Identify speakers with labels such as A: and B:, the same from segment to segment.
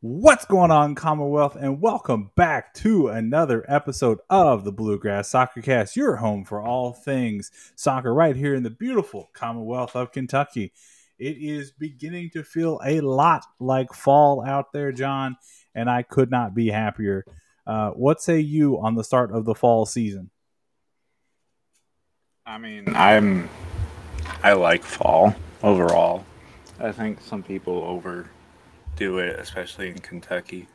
A: What's going on, Commonwealth, and welcome back to another episode of the Bluegrass Soccer Cast, your home for all things soccer, right here in the beautiful Commonwealth of Kentucky. It is beginning to feel a lot like fall out there, Jon, and I could not be happier. Uh, what say you on the start of the fall season?
B: I mean, I'm I like fall overall. I think some people overdo it, especially in Kentucky,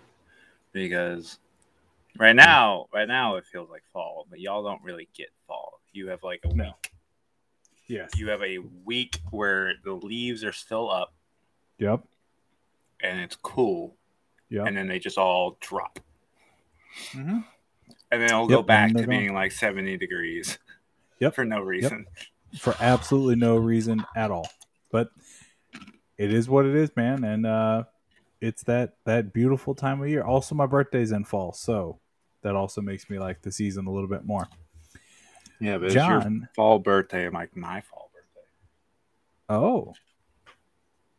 B: because right now, right now it feels like fall, but y'all don't really get fall. You have like a week.
A: No. Yes.
B: You have a week where the leaves are still up
A: Yep.
B: and it's cool,
A: Yep.
B: and then they just all drop,
A: Mm-hmm.
B: and then it'll
A: Yep,
B: go back to
A: gone.
B: being like seventy degrees.
A: Yep.
B: For no reason.
A: for absolutely no reason at all. But it is what it is, man, and uh, it's that that beautiful time of year. Also, my birthday's in fall, so that also makes me like the season a little bit more.
B: Yeah, but it's your
A: Jon,
B: fall birthday, like my fall birthday.
A: oh,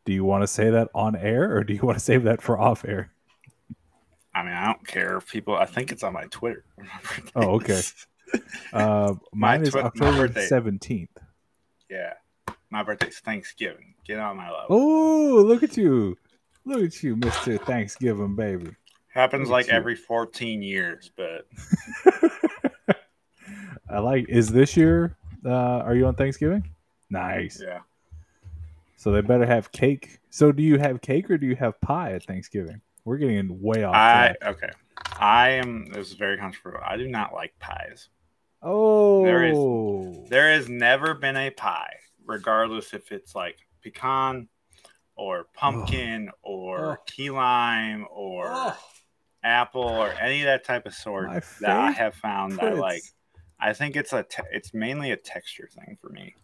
A: do you want to say that on air, or do you want to save that for off air?
B: I mean, I don't care if people. I think it's on my Twitter.
A: Oh, okay. Uh,
B: My
A: mine is
B: twi- my
A: October seventeenth.
B: yeah, my birthday's Thanksgiving. Get on my level.
A: Oh, look at you, look at you, Mister Thanksgiving baby.
B: Happens like
A: you.
B: every 14 years, but
A: I like. Is this year? Uh, are you on Thanksgiving? Nice.
B: yeah.
A: So they better have cake. So do you have cake or do you have pie at Thanksgiving? We're getting way off.
B: I
A: track.
B: okay. I am. This is very controversial. I do not like pies.
A: Oh,
B: there is- There has never been a pie, regardless if it's like pecan or pumpkin or
A: Oh.
B: key lime or
A: Oh,
B: apple or any of that type of sort
A: My
B: that I have found that I like. I think it's a te- it's mainly a texture thing for me.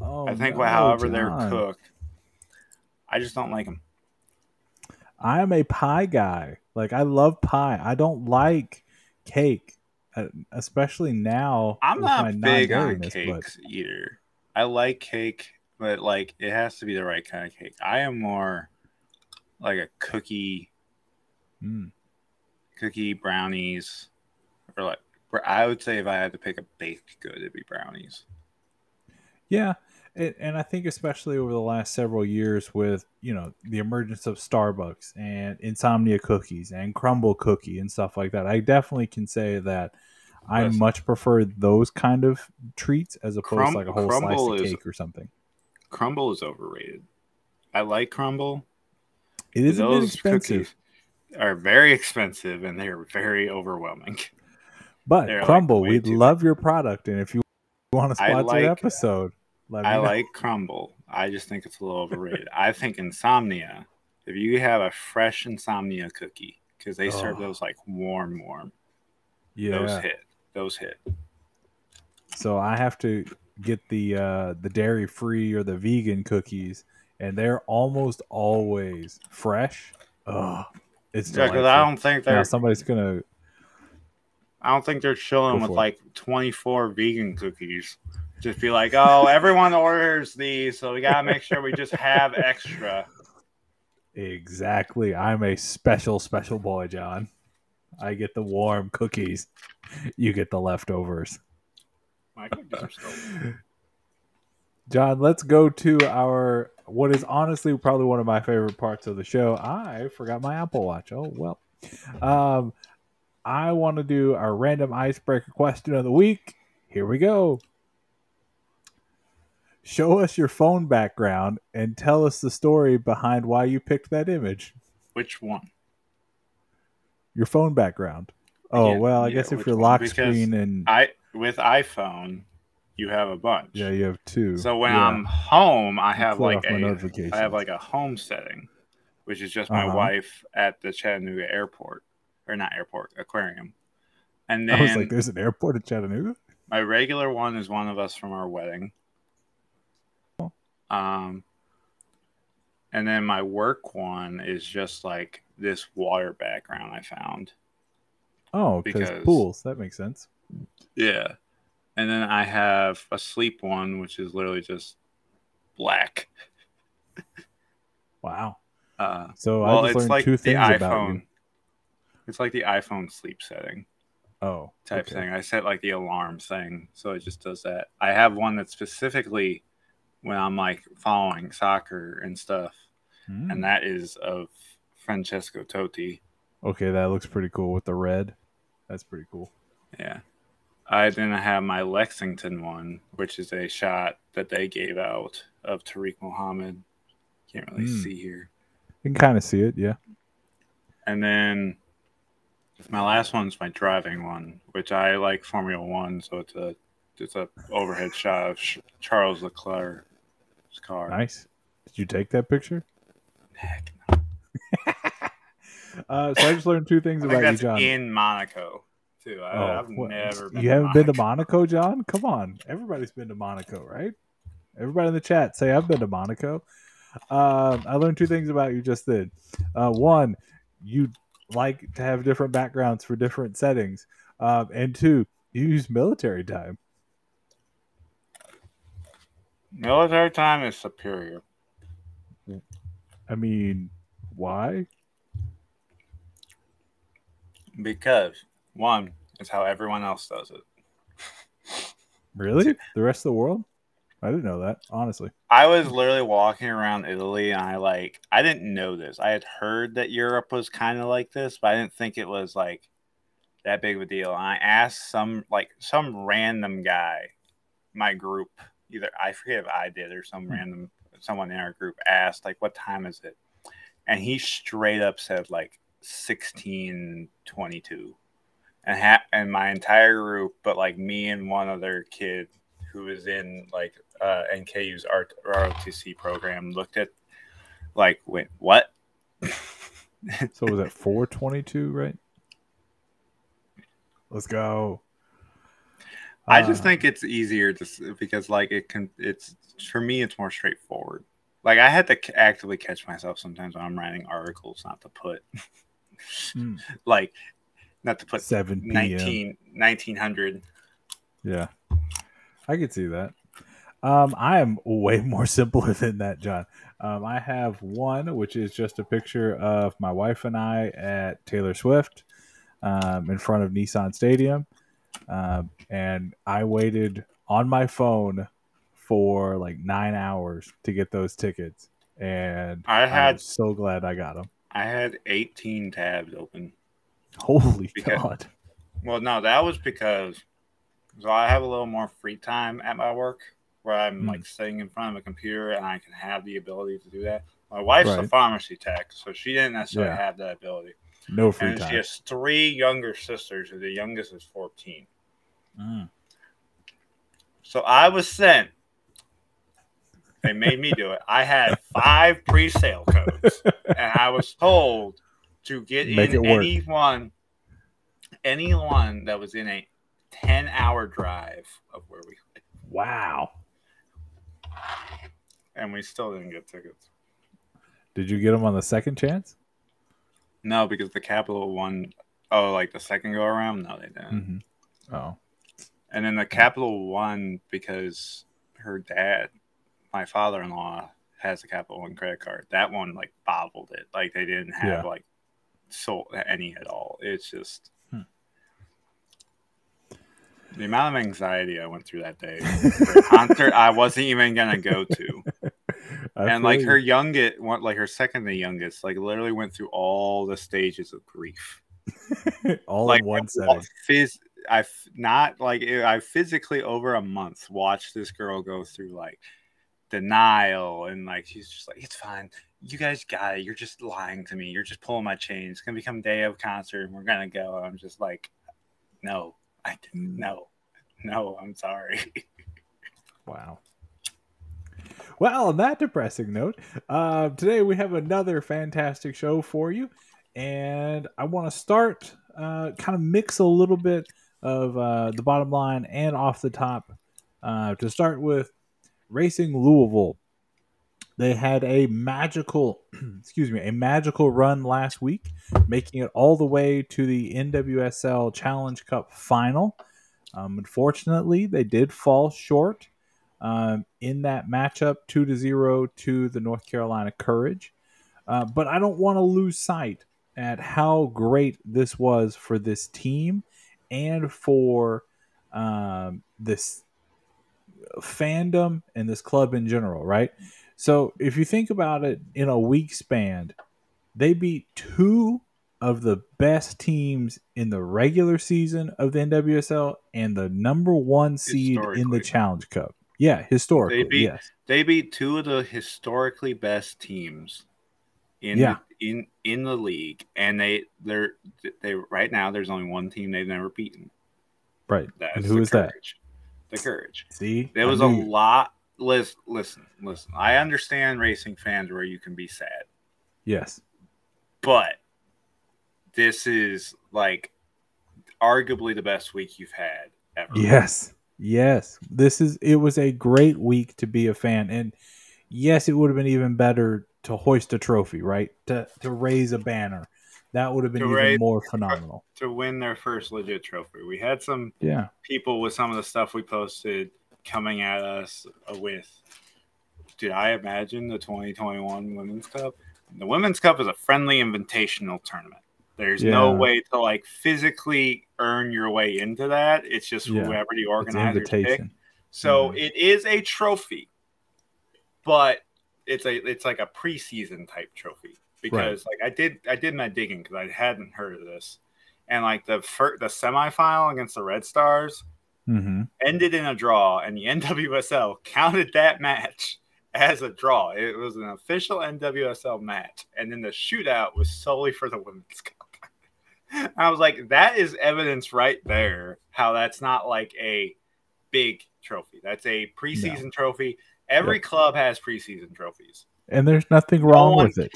A: Oh,
B: I think
A: no,
B: however they're cooked, I just don't like them.
A: I am a pie guy. Like I love pie. I don't like cake, uh, especially now.
B: I'm not big on
A: non-dairyness, but-
B: cakes either. I like cake, but like it has to be the right kind of cake. I am more like a cookie,
A: Mm.
B: cookie brownies, or like br- I would say if I had to pick a baked good, it'd be brownies.
A: Yeah, and, and I think especially over the last several years with you know the emergence of Starbucks and Insomnia cookies and Crumbl cookie and stuff like that, I definitely can say that I much prefer those kind of treats as opposed to like a whole slice of
B: is-
A: cake or something.
B: Crumbl is overrated. I like Crumbl.
A: It is
B: Those
A: expensive,
B: cookies are very expensive and they are very overwhelming.
A: but
B: they're,
A: Crumbl,
B: way
A: we
B: too-
A: love your product, and if you want to sponsor
B: like-
A: an episode, let me
B: I
A: know.
B: like Crumbl. I just think it's a little overrated. I think insomnia. If you have a fresh insomnia cookie, because they serve
A: Oh.
B: those like warm, warm,
A: yeah.
B: those hit. Those hit.
A: So I have to get the uh, the dairy free or the vegan cookies, and they're almost always fresh. Oh, it's
B: Yeah, because. I don't think
A: now
B: they're.
A: somebody's gonna.
B: I don't think they're chilling with
A: it.
B: like twenty four vegan cookies. Just be like, oh, everyone orders these, so we gotta make sure we just have extra.
A: Exactly. I'm a special, special boy, Jon. I get the warm cookies. You get the leftovers.
B: My cookies are still.
A: Jon, let's go to our what is honestly probably one of my favorite parts of the show. I forgot my Apple Watch. Oh well. Um I want to do our random icebreaker question of the week. Here we go. Show us your phone background and tell us the story behind why you picked that image.
B: Which one?
A: Your phone background. Oh
B: Yeah,
A: well, I
B: yeah,
A: guess if
B: one?
A: lock
B: Because
A: screen and
B: I with iPhone, you have a bunch.
A: yeah, you have two.
B: So when
A: Yeah.
B: I'm home, I have like a have like a home setting, which is just my
A: Uh-huh.
B: wife at the Chattanooga airport or not airport aquarium, and
A: I was like, "There's an airport at Chattanooga."
B: my regular one is one of us from our wedding.
A: Oh.
B: Um, and then my work one is just like this water background I found.
A: Oh, Because- pools. That makes sense.
B: Yeah. And then I have a sleep one, which is literally just black.
A: Wow.
B: Uh,
A: So
B: well,
A: I just
B: it's
A: learned
B: like
A: two
B: the
A: things about you.
B: It's like the iPhone sleep setting
A: Oh,
B: type
A: okay.
B: thing. I set like the alarm thing, so it just does that. I have one that's specifically when I'm like following soccer and stuff,
A: Hmm.
B: and that is of Francesco Totti.
A: Okay, that looks pretty cool with the red. That's pretty cool.
B: Yeah. I then have my Lexington one, which is a shot that they gave out of Tariq Mohammed. Can't really
A: Hmm.
B: see here.
A: You can kind of see it, yeah.
B: And then my last one's my driving one, which I like Formula One, so it's a it's a overhead shot of Charles Leclerc's car.
A: Nice. Did you take that picture?
B: Heck no.
A: Uh, so I just learned two things about you,
B: that's
A: Jon.
B: in Monaco too. I,
A: Oh,
B: I've
A: what?
B: never been.
A: you haven't been to Monaco, Jon? Come on, everybody's been to Monaco, right? Everybody in the chat say I've been to Monaco. Um, I learned two things about you just then. Uh, one, you like to have different backgrounds for different settings, um, and two, you use military time.
B: Military time is superior.
A: I mean, why?
B: Because one is how everyone else does it.
A: Really? The rest of the world? I didn't know that, honestly.
B: I was literally walking around Italy and I like I didn't know this. I had heard that Europe was kind of like this, but I didn't think it was like that big of a deal. And I asked some like some random guy, my group, either I forget if I did or some
A: Hmm.
B: random someone in our group asked like what time is it? And he straight up said like 1622. And ha- and my entire group, but like me and one other kid who was in like uh, NKU's art ROTC program looked at like wait what?
A: So was that 422, right? Let's go.
B: I just
A: Uh,
B: think it's easier just because like it can it's for me it's more straightforward. Like I had to c- actively catch myself sometimes when I'm writing articles not to put
A: Hmm.
B: like not to put
A: 7 p.m.
B: 19 1900
A: Yeah, I could see that. Um, I am way more simpler than that, Jon. Um, I have one, which is just a picture of my wife and I at Taylor Swift um, in front of Nissan Stadium. Um, and I waited on my phone for like nine hours to get those tickets. And
B: I
A: I'm
B: had
A: so glad I got them.
B: I had 18 tabs open.
A: Holy
B: Because-
A: God.
B: Well, no, that was because so I have a little more free time at my work where I'm
A: Hmm.
B: like sitting in front of a computer and I can have the ability to do that. My wife's a pharmacy tech, so she didn't necessarily
A: Yeah.
B: have that ability.
A: No free
B: and she has three younger sisters, and the youngest is 14.
A: Mm.
B: So I was sent. They made me do it. I had five pre-sale codes, and I was told to get
A: Make
B: in anyone, anyone that was in a ten-hour drive of where we,
A: Wow.
B: and we still didn't get tickets.
A: Did you get them on the second chance?
B: No, because the Capital one, oh, like the second go around. No, they didn't.
A: Mm-hmm. Oh.
B: And then the Capital One because her dad, my father in law, has a Capital One credit card. That one like bobbled it. Like they didn't have
A: Yeah.
B: like sold any at all. It's just
A: Hmm.
B: the amount of anxiety I went through that day for a concert I wasn't even gonna go to.
A: I
B: and like
A: feel
B: her youngest like her second to youngest, like literally went through all the stages of grief.
A: all
B: like
A: in one setting.
B: Phys- I've not like I physically over a month watched this girl go through like denial and like she's just like it's fine. You guys got it. You're just lying to me. You're just pulling my chain. It's gonna become day of concert and we're gonna go. I'm just like, no, I didn't. No, no. I'm sorry.
A: Wow. Well, on that depressing note, uh, today we have another fantastic show for you, and I want to start uh, kind of mix a little bit of uh, the bottom line and off the top. Uh, to start with, Racing Louisville. They had a magical, excuse me, a magical run last week, making it all the way to the NWSL Challenge Cup final. Um, unfortunately, they did fall short um, in that matchup, two to zero to the North Carolina Courage. Uh, but I don't want to lose sight at how great this was for this team and for um, this fandom and this club in general, right? So if you think about it in a week span, they beat two of the best teams in the regular season of the NWSL and the number one seed in the Challenge Cup. Yeah, historically,
B: They beat-
A: yes.
B: They beat two of the historically best teams in
A: Yeah.
B: the, in in the league, and they they're they right now. There's only one team they've never beaten.
A: Right.
B: That's
A: and who is that?
B: The Courage.
A: See,
B: There was a lot. Listen, listen, listen. I understand racing fans where you can be sad,
A: Yes.
B: but this is like arguably the best week you've had ever.
A: Yes. Yes. This is it was a great week to be a fan. And yes, it would have been even better to hoist a trophy, right? To to raise a banner. That would have been even
B: raise-
A: more phenomenal.
B: To win their first legit trophy, we had some
A: Yeah.
B: people with some of the stuff we posted coming at us with. Did I imagine the 2021 Women's Cup? The Women's Cup is a friendly invitational tournament. There's no way to like physically earn your way into that. It's just
A: Yeah.
B: whoever the
A: It's
B: organizers pick. So
A: Mhm.
B: it is a trophy, but it's a it's like a preseason type trophy because like I did I did my digging because I hadn't heard of this, and like the fir- the semifinal against the Red Stars
A: Mm-hmm.
B: ended in a draw, and the NWSL counted that match as a draw. It was an official NWSL match, and then the shootout was solely for the Women's Cup. I was like, that is evidence right there how that's not like a big trophy. That's a preseason trophy. Every club has preseason trophies.
A: And there's nothing wrong
B: one-
A: with it.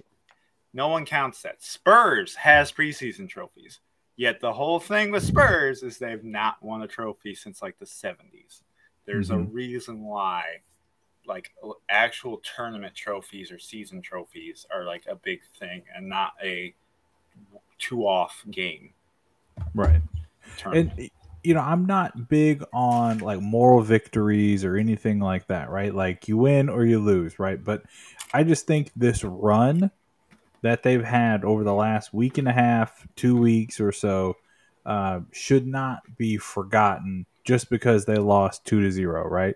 B: No one counts that. Spurs has preseason trophies. Yet the whole thing with Spurs is they've not won a trophy since like the 70s. There's a
A: Mhm.
B: reason why like actual tournament trophies or season trophies are like a big thing and not a two off game
A: Right.
B: tournament.
A: And you know, I'm not big on like moral victories or anything like that, right? Like you win or you lose, right? But I just think this run that they've had over the last week and a half, two weeks or so, uh, should not be forgotten just because they lost two to zero, right?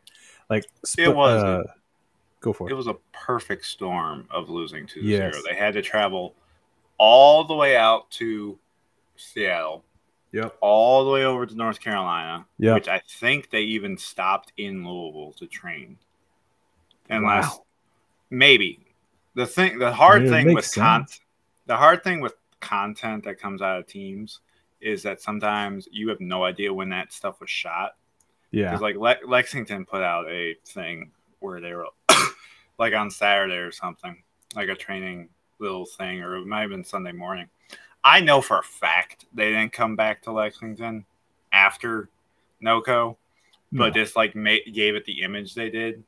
A: Like sp-
B: wasn't.
A: Uh, go for
B: it
A: it.
B: was a perfect storm of losing 2
A: Yes.
B: 0. They had to travel all the way out to Seattle,
A: Yep.
B: all the way over to North Carolina,
A: Yep.
B: which I think they even stopped in Louisville to train. Unless
A: Wow.
B: maybe the thing, the hard
A: it
B: thing with content, the hard thing with content that comes out of teams is that sometimes you have no idea when that stuff was shot.
A: Yeah.
B: Because like Le- Lexington put out a thing where they were like on Saturday or something, like a training little thing, or it might have been Sunday morning. I know for a fact they didn't come back to Lexington after NOCO, but
A: No.
B: just like ma- gave it the image they did.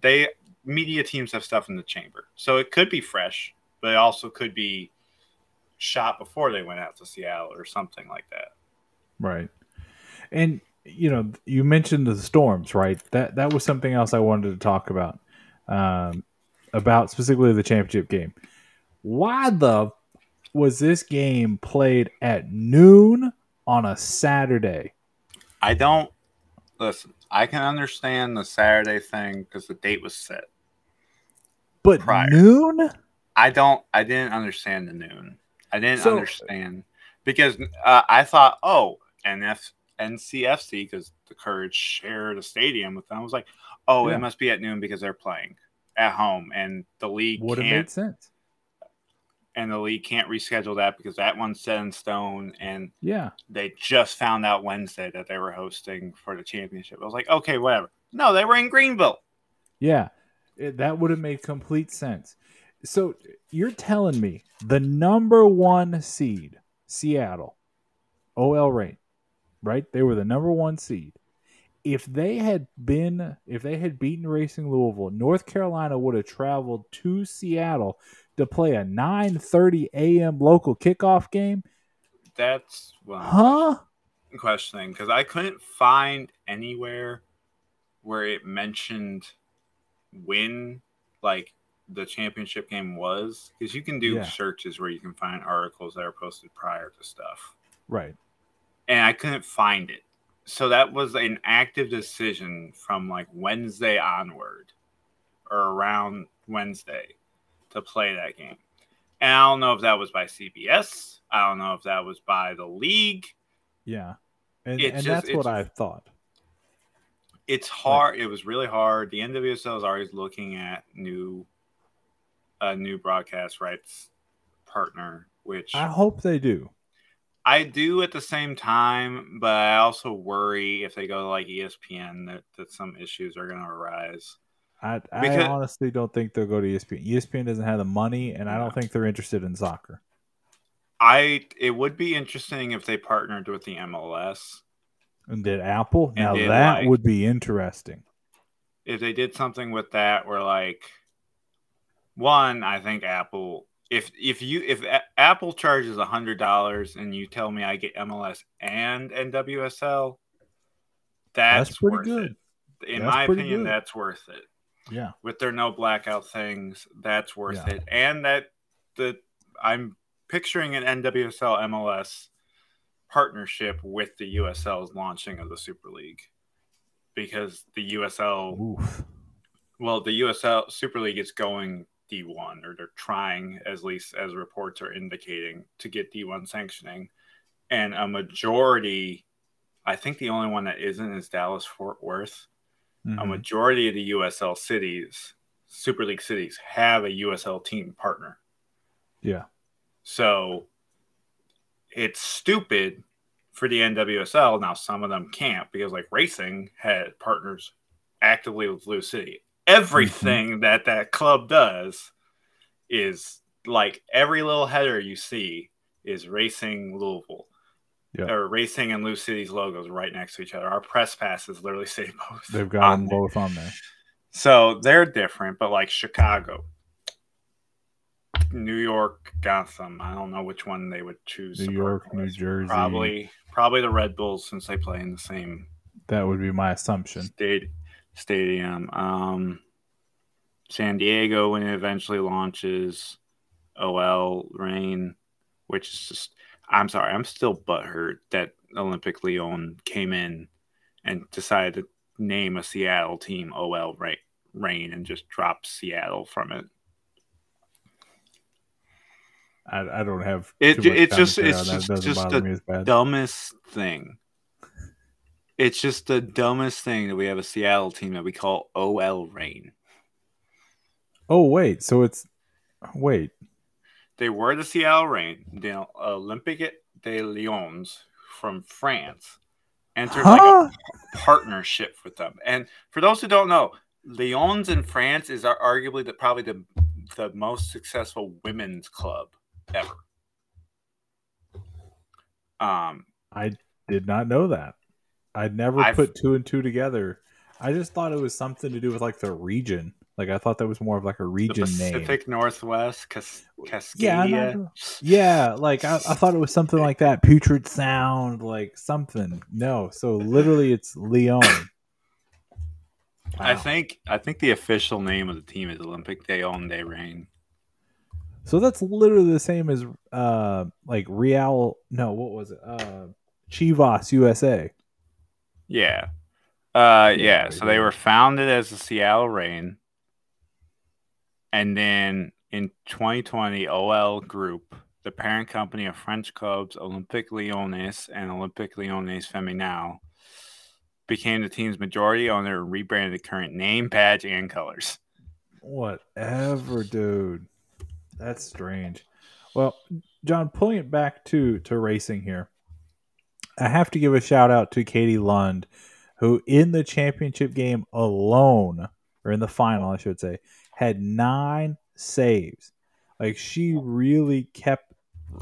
B: They media teams have stuff in the chamber, so it could be fresh, but it also could be shot before they went out to Seattle or something like that.
A: Right. And you know, you mentioned the storms, right? That that was something else I wanted to talk about. Um about specifically the championship game. Why the was this game played at noon on a Saturday?
B: I don't listen. I can understand the Saturday thing because the date was set.
A: But
B: Prior.
A: noon?
B: I don't. I didn't understand the noon. I didn't
A: So-
B: understand because uh, I thought, oh, NF, NCFC because the Courage shared a stadium with them. I was like, oh,
A: Yeah.
B: it must be at noon because they're playing at home, and the league
A: Would have
B: can't
A: made sense.
B: and the league can't reschedule that because that one's set in stone and
A: Yeah.
B: they just found out Wednesday that they were hosting for the championship. I was like, okay, whatever. No, they were in Greenville.
A: Yeah, it, that would have made complete sense. So you're telling me the number one seed, Seattle, OL Reign, right? They were the number one seed. If they had been, if they had beaten Racing Louisville, North Carolina would have traveled to Seattle to play a 9:30 a.m. local kickoff game.
B: That's what I'm
A: Huh?
B: questioning because I couldn't find anywhere where it mentioned when, like the championship game was because you can do
A: Yeah.
B: searches where you can find articles that are posted prior to stuff
A: Right.
B: and I couldn't find it. So that was an active decision from like Wednesday onward or around Wednesday to play that game. And I don't know if that was by CBS. I don't know if that was by the league.
A: Yeah. And, and
B: just-
A: that's what
B: it's-
A: I thought.
B: It's hard. It was really hard. The NWSL is always looking at new a new broadcast rights partner, which
A: I hope they do.
B: I do at the same time, but I also worry if they go to like ESPN that, that some issues are going to arise.
A: I, I
B: Because-
A: honestly don't think they'll go to ESPN. ESPN doesn't have the money, and I don't think they're interested in soccer.
B: I it would be interesting if they partnered with the MLS.
A: And did Apple?
B: And
A: now
B: did,
A: that
B: like-
A: would be interesting.
B: If they did something with that, where like one, I think Apple. If if you if A- Apple charges a hundred dollars and you tell me I get MLS and NWSL, that's,
A: That's pretty
B: worth
A: good.
B: it. In
A: That's
B: my opinion,
A: good.
B: that's worth it.
A: Yeah.
B: with their no blackout things that's worth
A: Yeah.
B: it and that the i'm picturing an nwsl mls partnership with the usl's launching of the super league because the usl
A: Oof.
B: well the usl super league is going d1 or they're trying at least as reports are indicating to get d1 sanctioning and a majority i think the only one that isn't is dallas fort worth a
A: Mhm.
B: majority of the USL cities, Super League cities, have a USL team partner.
A: Yeah.
B: So it's stupid for the NWSL. Now, some of them can't because, like, racing had partners actively with Lou City. Everything mm-hmm. that that club does is like every little header you see is racing Louisville.
A: Yeah.
B: Or racing and Lou City's logos right next to each other. Our press passes literally say both.
A: They've got them
B: there.
A: both on there.
B: So they're different, but like Chicago, New York, Gotham. I don't know which one they would choose.
A: New York, New. Jersey.
B: Probably, probably the Red Bulls since they play in the same
A: That would be my assumption.
B: state stadium. Um, San Diego when it eventually launches. OL Reign, which is just. I'm sorry, I'm still butthurt that Olympic Lyon came in and decided to name a Seattle team OL Reign, Rain and just drop Seattle from it.
A: I, I don't have.
B: It- it's just- it's.
A: It
B: just- just
A: bother
B: a
A: me as bad.
B: Dumbest thing. It's just the dumbest thing that we have a Seattle team that we call OL Reign.
A: Oh wait, so it's wait.
B: They were the Seattle Reign, the Olympique de Lyons from France, entered like a partnership with them. And for those who don't know, Lyons in France is arguably the, probably the the most successful women's club ever. Um,
A: I did not know that. I'd never
B: I've-
A: put two and two together. I just thought it was something to do with like the region. Like I thought that was more of like a region name.
B: Pacific Northwest, Cas-
A: Yeah,
B: Cascadia.
A: not- Yeah, like I, I thought it was something like that. Putrid sound, like something. No, so literally it's Leon.
B: I think I think the official name of the team is Olympic Day On Day Rain.
A: So that's literally the same as uh like Real no, what was it? Uh Chivas USA.
B: Yeah. Uh
A: Yeah,
B: so they were founded as the Seattle Reign. And then in 2020 OL Group, the parent company of French clubs Olympique Lyonnais and Olympique Lyonnais Feminal became the team's majority owner and rebranded the current name, badge, and colors.
A: Whatever, dude. That's strange. Well, Jon, pulling it back to to racing here, I have to give a shout out to Katie Lund, who in the championship game alone, or in the final, I should say, had nine saves. Like she really kept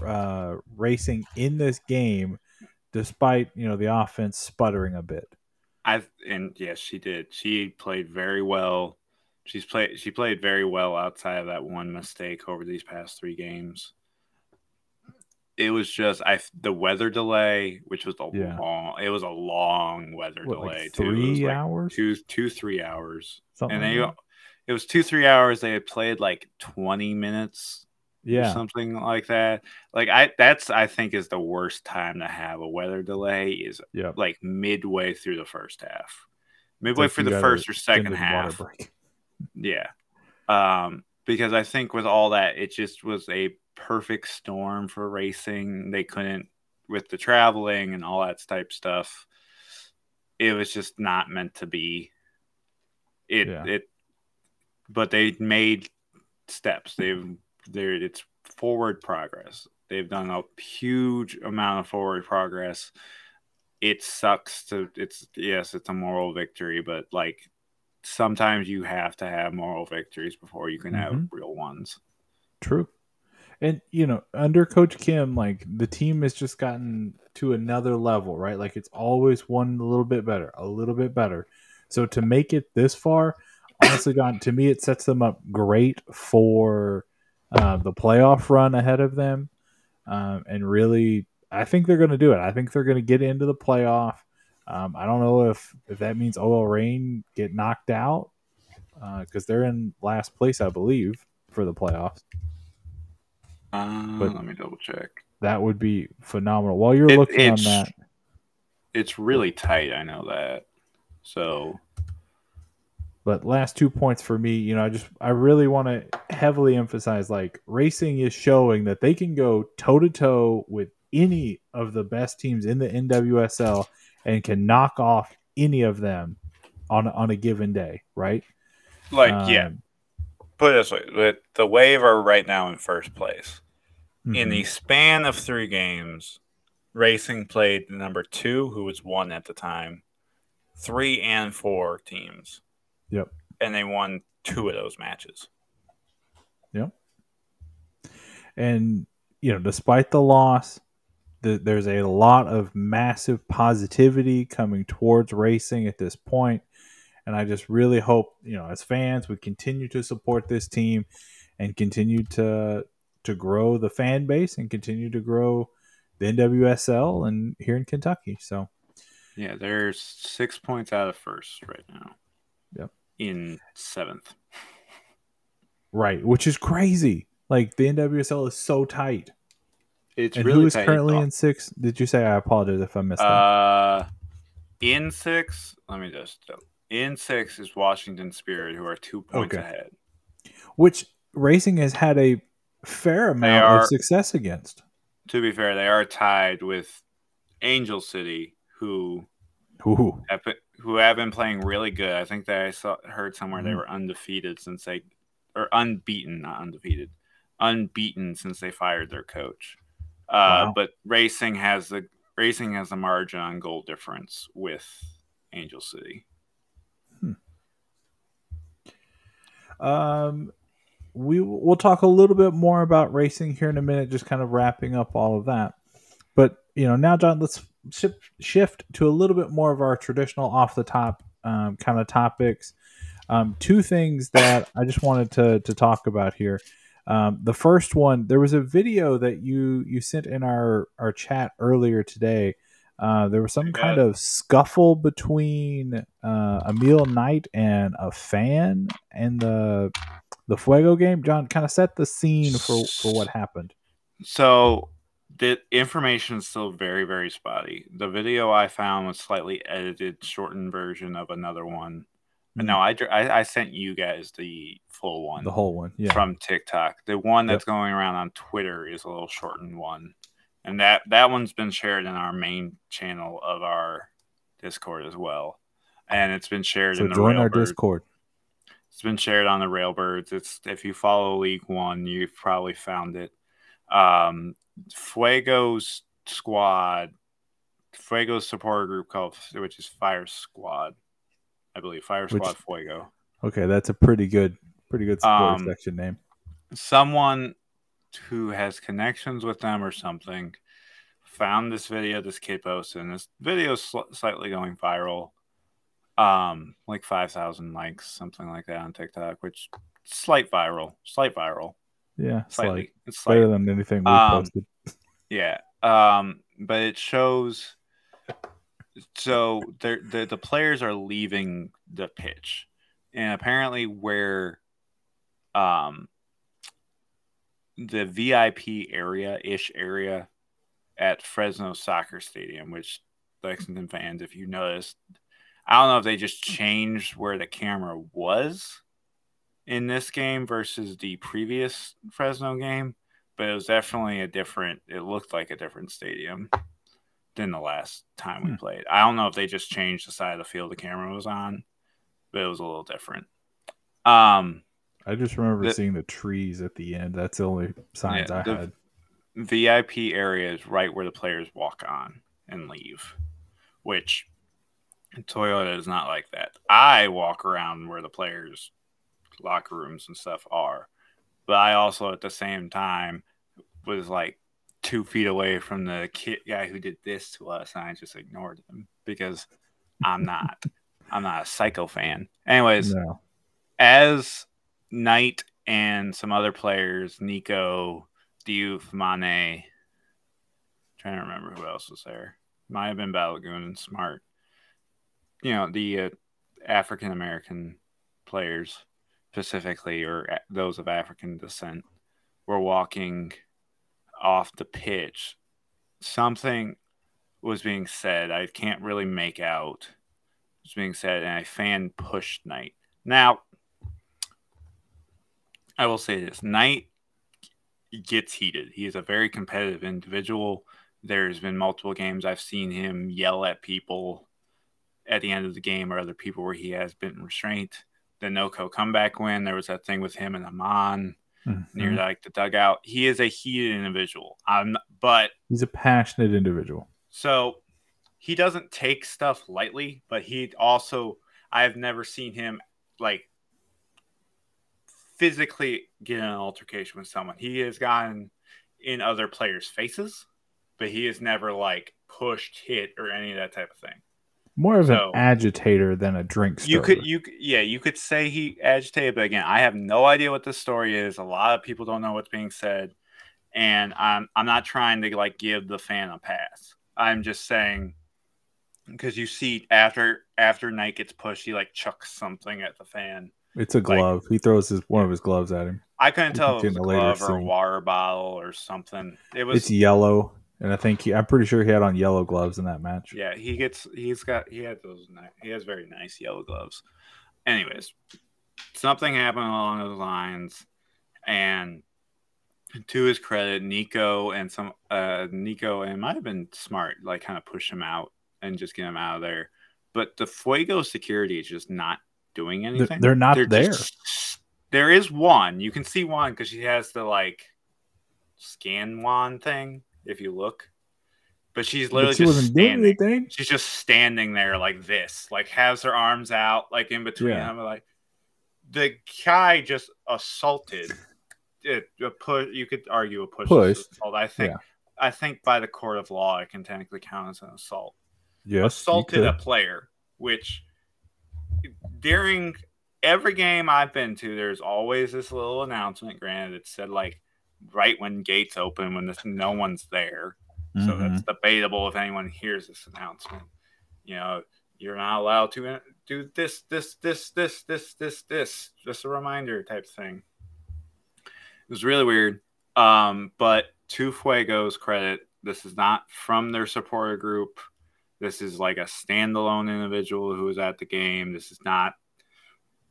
A: uh, racing in this game, despite you know the offense sputtering a bit.
B: I and yes, she did. She played very well. She's played. She played very well outside of that one mistake over these past three games. It was just I the weather delay, which was a
A: Yeah.
B: long. It was a long weather
A: What,
B: delay
A: like
B: too.
A: Three
B: like
A: hours?
B: two, two, three hours,
A: Something
B: and they.
A: that?
B: it was two three hours. They had played like twenty minutes,
A: Yeah.
B: something like that. Like I that's I think is the worst time to have a weather delay is
A: Yep.
B: like midway through the first half, midway
A: like
B: through the first or second half. Yeah. Um, because I think with all that, it just was a perfect storm for racing. They couldn't, with the traveling and all that type stuff, it was just not meant to be. It,
A: Yeah.
B: it, but they made steps. They've, they're, it's forward progress. They've done a huge amount of forward progress. It sucks to, it's, yes, it's a moral victory, but like, sometimes you have to have moral victories before you can have
A: Mhm.
B: real ones.
A: True. And you know, under Coach Kim, like the team has just gotten to another level, right? Like it's always one a little bit better, a little bit better. So to make it this far, honestly, Jon, to me, it sets them up great for uh, the playoff run ahead of them. Um, and really, I think they're going to do it. I think they're going to get into the playoff. Um, I don't know if if that means OL Reign get knocked out because they're in last place, I believe, for the playoffs.
B: Uh,
A: But-
B: let me double check.
A: That would be phenomenal. While you're
B: It-
A: looking on that,
B: It's really tight. I know that. So
A: but last two points for me, you know, I just I really want to heavily emphasize like racing is showing that they can go toe to toe with any of the best teams in the NWSL and can knock off any of them on on a given day, right?
B: like yeah,
A: Um,
B: put it this way: the, the Wave are right now in first place. In
A: mhm.
B: the span of three games, Racing played number two, who was one at the time, three and four teams.
A: Yep.
B: And they won two of those matches. Yep.
A: And you know, despite the loss, the, there's a lot of massive positivity coming towards racing at this point, and I just really hope you know, as fans, we continue to support this team and continue to to grow the fan base and continue to grow the NWSL and here in Kentucky. So
B: Yeah, they're six points out of first right now.
A: Yep.
B: In seventh.
A: right, which is crazy. Like the NWSL is so tight.
B: It's
A: and
B: really
A: who is
B: tight.
A: currently in six? Did you say? I apologize if I missed that.
B: Uh, in six, let me just. In six is Washington Spirit, who are two points
A: Okay.
B: ahead.
A: Which racing has had a fair amount
B: are-
A: of success against.
B: To be fair, they are tied with Angel City, who
A: Ooh,
B: have been, who have been playing really good. I think that I saw heard somewhere they
A: Mhm.
B: were undefeated since they or unbeaten, not undefeated, unbeaten since they fired their coach. Uh,
A: Wow.
B: But Racing has the Racing has the margin on goal difference with Angel City.
A: Um, we we'll talk a little bit more about racing here in a minute, just kind of wrapping up all of that. But you know, now Jon, let's shift shift to a little bit more of our traditional off the top um, kind of topics. Um, two things that I just wanted to to talk about here. Um, the first one, there was a video that you you sent in our our chat earlier today. Uh, there was some
B: I
A: kind of scuffle between uh, Amal Knight and a fan in the the Fuego game. Jon, kind of set the scene for for what happened.
B: So the information is still very, very spotty. The video I found was slightly edited, shortened version of another one. But
A: Mhm.
B: no, I, I I sent you guys the full one
A: The whole one, yeah.
B: from TikTok. The one that's going around on Twitter is a little shortened one, and that that one's been shared in our main channel of our Discord as well, and it's been shared
A: So
B: in the
A: join our Discord.
B: It's been shared on the Railbirds. It's if you follow League One, you've probably found it. Um, Fuego's squad, Fuego's supporter group called, which is Fire Squad, I believe. Fire
A: Which-
B: Squad Fuego.
A: Okay, that's a pretty good, pretty good support
B: Um,
A: section name.
B: Someone who has connections with them or something found this video this kid posted, and this video is sl- slightly going viral. Um, like five thousand likes, something like that on TikTok, which slight viral, slight viral.
A: Yeah,
B: slightly.
A: slightly
B: It's
A: better than anything we
B: Um,
A: posted.
B: Yeah. Um, but it shows. So the the players are leaving the pitch. and apparently where um the VIP area ish area at Fresno Soccer Stadium, which Lexington fans, if you noticed, I don't know if they just changed where the camera was in this game versus the previous Fresno game, but it was definitely a different. It looked like a different stadium than the last time we
A: Hmm.
B: played. I don't know if they just changed the side of the field the camera was on, but it was a little different. Um,
A: I just remember
B: The-
A: seeing the trees at the end. That's the only signs
B: Yeah,
A: I
B: the-
A: had.
B: VIP area is right where the players walk on and leave, which Toyota is not like that. I walk around where the players' locker rooms and stuff are, but I also at the same time was like two feet away from the kid guy who did this to us, and I just ignored him because I'm not. I'm not a psycho fan. Anyways,
A: No.
B: as Knight and some other players, Nico, Diouf, Mane, trying to remember who else was there. Might have been Balagoon and Smart. You know, the uh, African American players specifically, or those of African descent, were walking off the pitch. Something was being said. I can't really make out. Was being said, and I fan pushed Knight. Now, I will say this: Knight gets heated. He is a very competitive individual. There's been multiple games I've seen him yell at people at the end of the game or other people where he has been restrained. The NoCo comeback win, there was that thing with him and Amon near
A: Mhm.
B: like the dugout. He is a heated individual. Um, but
A: He's a passionate individual.
B: so he doesn't take stuff lightly, but he also I've never seen him like physically get in an altercation with someone. He has gotten in other players' faces, but he has never like pushed, hit, or any of that type of thing.
A: More of
B: So-
A: an agitator than a drink
B: You could, you yeah, you could say he agitated, but again, I have no idea what the story is. A lot of people don't know what's being said, and I'm I'm not trying to like give the fan a pass. I'm just saying because you see after after Knight gets pushed, he like chucks something at the fan.
A: It's a glove. he throws his one of his gloves at him.
B: I couldn't tell if it was a
A: a
B: glove or a water bottle or something. It was
A: It's yellow, and I think he, I'm pretty sure he had on yellow gloves in that match.
B: Yeah, he gets he's got he had those he has very nice yellow gloves. Anyways, something happened along those lines, and to his credit, Nico and some uh Nico and it might have been smart, like kind of push him out and just get him out of there. But the Fuego security is just not doing
A: They're,
B: anything.
A: they're not there.
B: just- there is one. You can see one because she has the like scan wand thing. If you look, but she's literally
A: But she
B: just
A: wasn't doing
B: standing.
A: anything.
B: She's just standing there like this, like has her arms out, like in between
A: Yeah.
B: them. Like the guy just assaulted. It, a push. You could argue a push.
A: Pushed.
B: assault. I think.
A: Yeah.
B: I think by the court of law, it can technically count as an assault.
A: Yes,
B: assaulted a player, which during every game I've been to, there's always this little announcement. Granted, it said like right when gates open when this, no one's there. So
A: Mhm.
B: that's debatable if anyone hears this announcement. You know, you're not allowed to uh, do this, this, this, this, this, this, this. This just a reminder type thing. It was really weird. Um, but to Fuego's credit, this is not from their supporter group. This is like a standalone individual who was at the game. This is not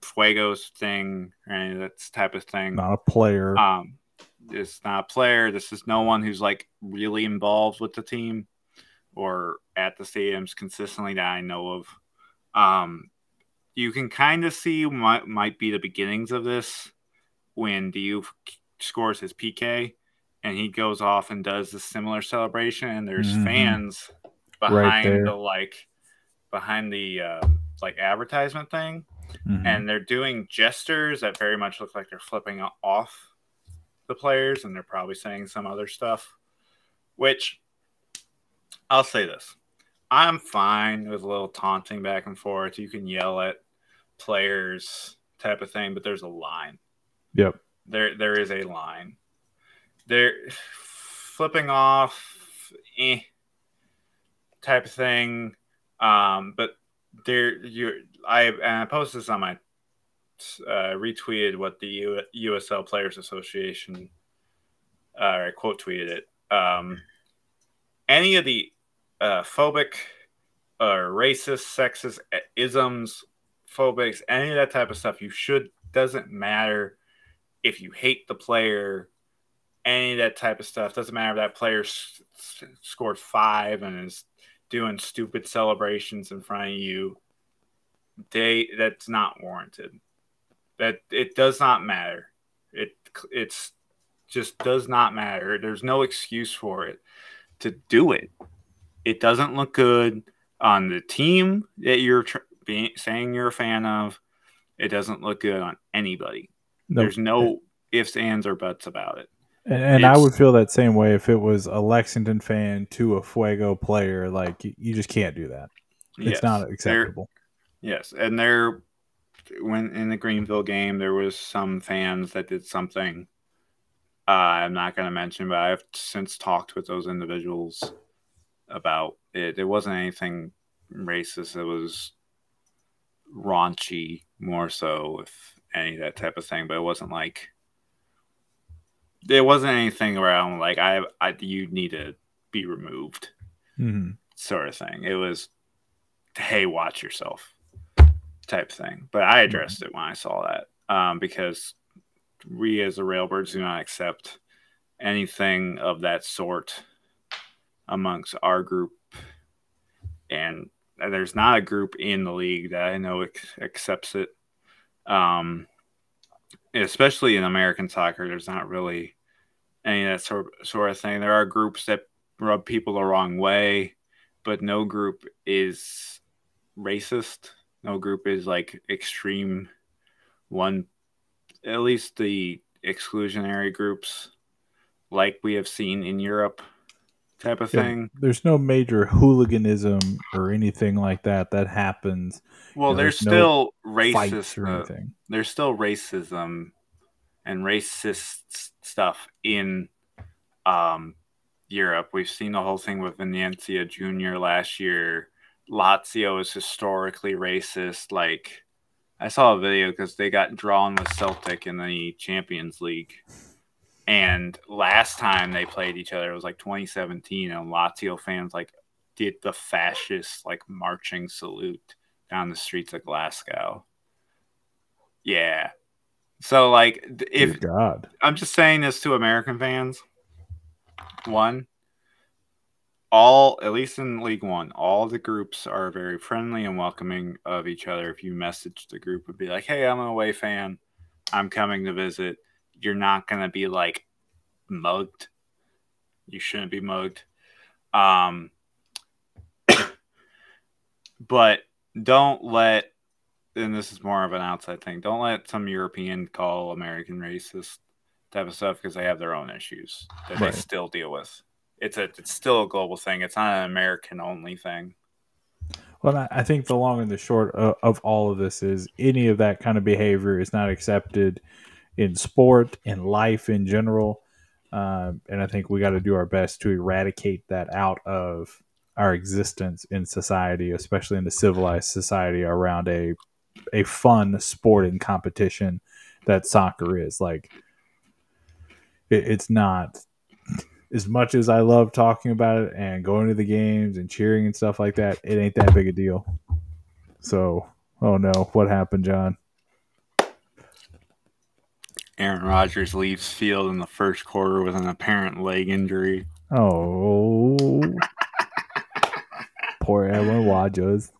B: Fuego's thing or any of that type of thing.
A: not a player.
B: Um, it's not a player. This is no one who's like really involved with the team or at the stadiums consistently that I know of. Um, you can kind of see what might be the beginnings of this when Diouf scores his PK and he goes off and does a similar celebration and there's
A: Mhm.
B: fans behind
A: there.
B: the like behind the uh, like advertisement thing
A: Mhm.
B: and they're doing gestures that very much look like they're flipping off the players and they're probably saying some other stuff which i'll say this. I'm fine with a little taunting back and forth. You can yell at players type of thing but there's a line.
A: Yep.
B: there there is a line. They're flipping off eh, type of thing. Um but there you i and i posted this on my uh, retweeted what the U- USL Players Association, uh, I quote tweeted it. Um, any of the uh, phobic or racist, sexist isms, phobics, any of that type of stuff, you should doesn't matter if you hate the player, any of that type of stuff. Doesn't matter if that player s- scored five and is doing stupid celebrations in front of you. They that's not warranted. That it does not matter. It it's just does not matter. There's no excuse for it to do it. It doesn't look good on the team that you're tr- being, saying you're a fan of. It doesn't look good on anybody.
A: Nope.
B: There's no ifs, ands, or buts about it.
A: And, and I would feel that same way if it was a Lexington fan to a Fuego player. Like you, just can't do that. It's
B: Yes,
A: not acceptable.
B: Yes, and there, when in the Greenville game, there was some fans that did something. Uh, I'm not going to mention, but I've since talked with those individuals about it. It wasn't anything racist. It was raunchy, more so, if any of that type of thing. But it wasn't like there wasn't anything around like I, I, you need to be removed
A: Mhm.
B: sort of thing. It was, hey, watch yourself type thing. But I addressed it when I saw that um, because we as the Railbirds do not accept anything of that sort amongst our group. And there's not a group in the league that I know ac- accepts it. Um, especially in American soccer, there's not really any of that sort sort of thing. There are groups that rub people the wrong way, but no group is racist. No group is like extreme one. At least the exclusionary groups, like we have seen in Europe, type of
A: Yeah,
B: thing.
A: There's no major hooliganism or anything like that that happens.
B: Well,
A: know,
B: there's
A: there's no
B: still
A: or
B: uh, there's still racism and racist stuff in um, Europe. We've seen the whole thing with Vinícius Júnior last year. Lazio is historically racist. Like, I saw a video because they got drawn with Celtic in the Champions League. And last time they played each other, it was like 2017, and Lazio fans like did the fascist like marching salute down the streets of Glasgow. Yeah. So like if
A: God,
B: I'm just saying this to American fans. One, all at least in League One, all the groups are very friendly and welcoming of each other. If you message the group and be like, "Hey, I'm an away fan. I'm coming to visit," you're not gonna be like mugged. You shouldn't be mugged. Um, but don't let and this is more of an outside thing. Don't let some European call American racist type of stuff because they have their own issues that
A: Right.
B: they still deal with. It's a it's still a global thing. It's not an American only thing.
A: Well, I- think the long and the short of, of all of this is any of that kind of behavior is not accepted in sport, in life in general. Um, and I think we got to do our best to eradicate that out of our existence in society, especially in the civilized society around a a fun sporting competition that soccer is. Like, it, it's not as much as I love talking about it and going to the games and cheering and stuff like that, it ain't that big a deal. So, oh no, what happened, John?
B: Aaron Rodgers leaves field in the first quarter with an apparent leg injury.
A: Oh, poor Aaron Rodgers.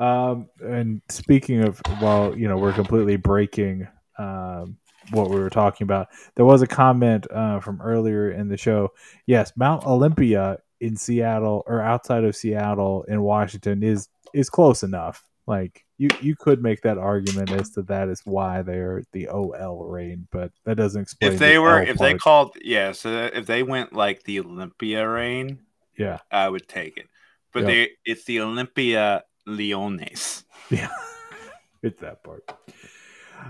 A: Um, and speaking of, well, you know, we're completely breaking um, what we were talking about. There was a comment uh, from earlier in the show. Yes, Mount Olympus in Seattle or outside of Seattle in Washington is is close enough. Like you, you could make that argument as to that is why they're the OL reign, but that doesn't explain.
B: If they
A: the
B: were,
A: L
B: if they called, yeah, so if they went like the Olympia reign,
A: yeah,
B: I would take it. But
A: Yeah.
B: they, it's the Olympique Lyonnais.
A: Yeah, it's that part.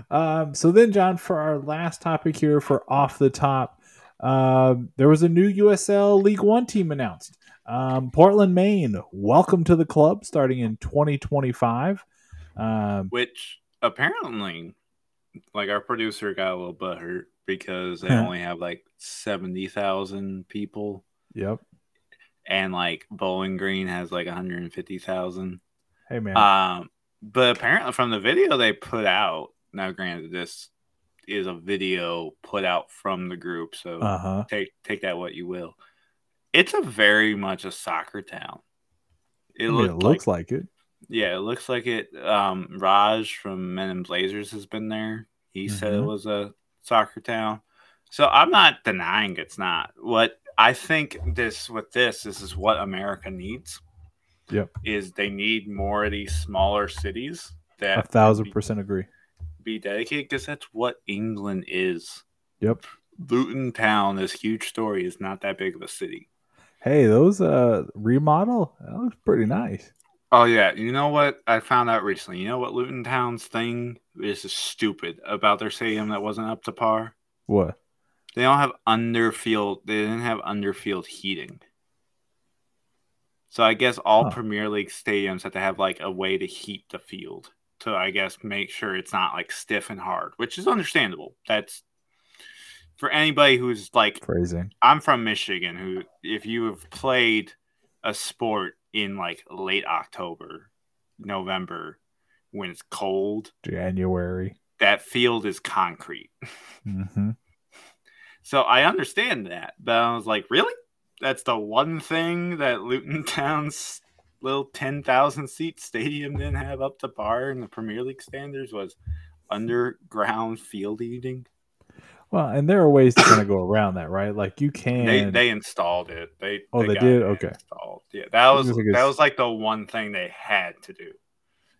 A: Um, so then, John, for our last topic here for off the top, um, there was a new USL League One team announced. Um, Portland, Maine, welcome to the club starting in 2025. Um,
B: Which apparently, like our producer got a little butthurt because they only have like seventy thousand people,
A: Yep.
B: and like Bowling Green has like one hundred and fifty thousand.
A: Hey man.
B: Um, but apparently, from the video they put out, now granted, this is a video put out from the group, so
A: Uh huh.
B: take take that what you will. It's a very much a soccer town. It,
A: I mean, it looks like, it.
B: yeah, it looks like it. Um, Rog from Men in Blazers has been there. He said it
A: Mhm.
B: was a soccer town. So I'm not denying it's not. What I think this with this, this is what America needs.
A: Yep.
B: Is they need more of these smaller cities that
A: A thousand percent agree.
B: Be dedicated because that's what England is.
A: Yep.
B: Luton Town, this huge story, is not that big of a city.
A: Hey, those uh remodel that looks pretty nice.
B: Oh yeah, you know what I found out recently? You know what Luton Town's thing is stupid about their stadium that wasn't up to par?
A: What?
B: They don't have underfield. They didn't have underfield heating. So I guess all
A: Huh.
B: Premier League stadiums have to have like a way to heat the field to I guess make sure it's not like stiff and hard, which is understandable. That's for anybody who's like
A: Phrasing.
B: I'm from Michigan. Who, if you have played a sport in like late October, November, when it's cold,
A: January.
B: that field is concrete.
A: hmm
B: So I understand that, but I was like, really? That's the one thing that Luton Town's little ten thousand seat stadium didn't have up to par in the Premier League standards was underground field eating.
A: Well, and there are ways to kind of go around that, right? Like you can.
B: They they installed it. They
A: Oh, they
B: got
A: did? Okay.
B: Installed. Yeah, that was that was like the one thing they had to do.
A: you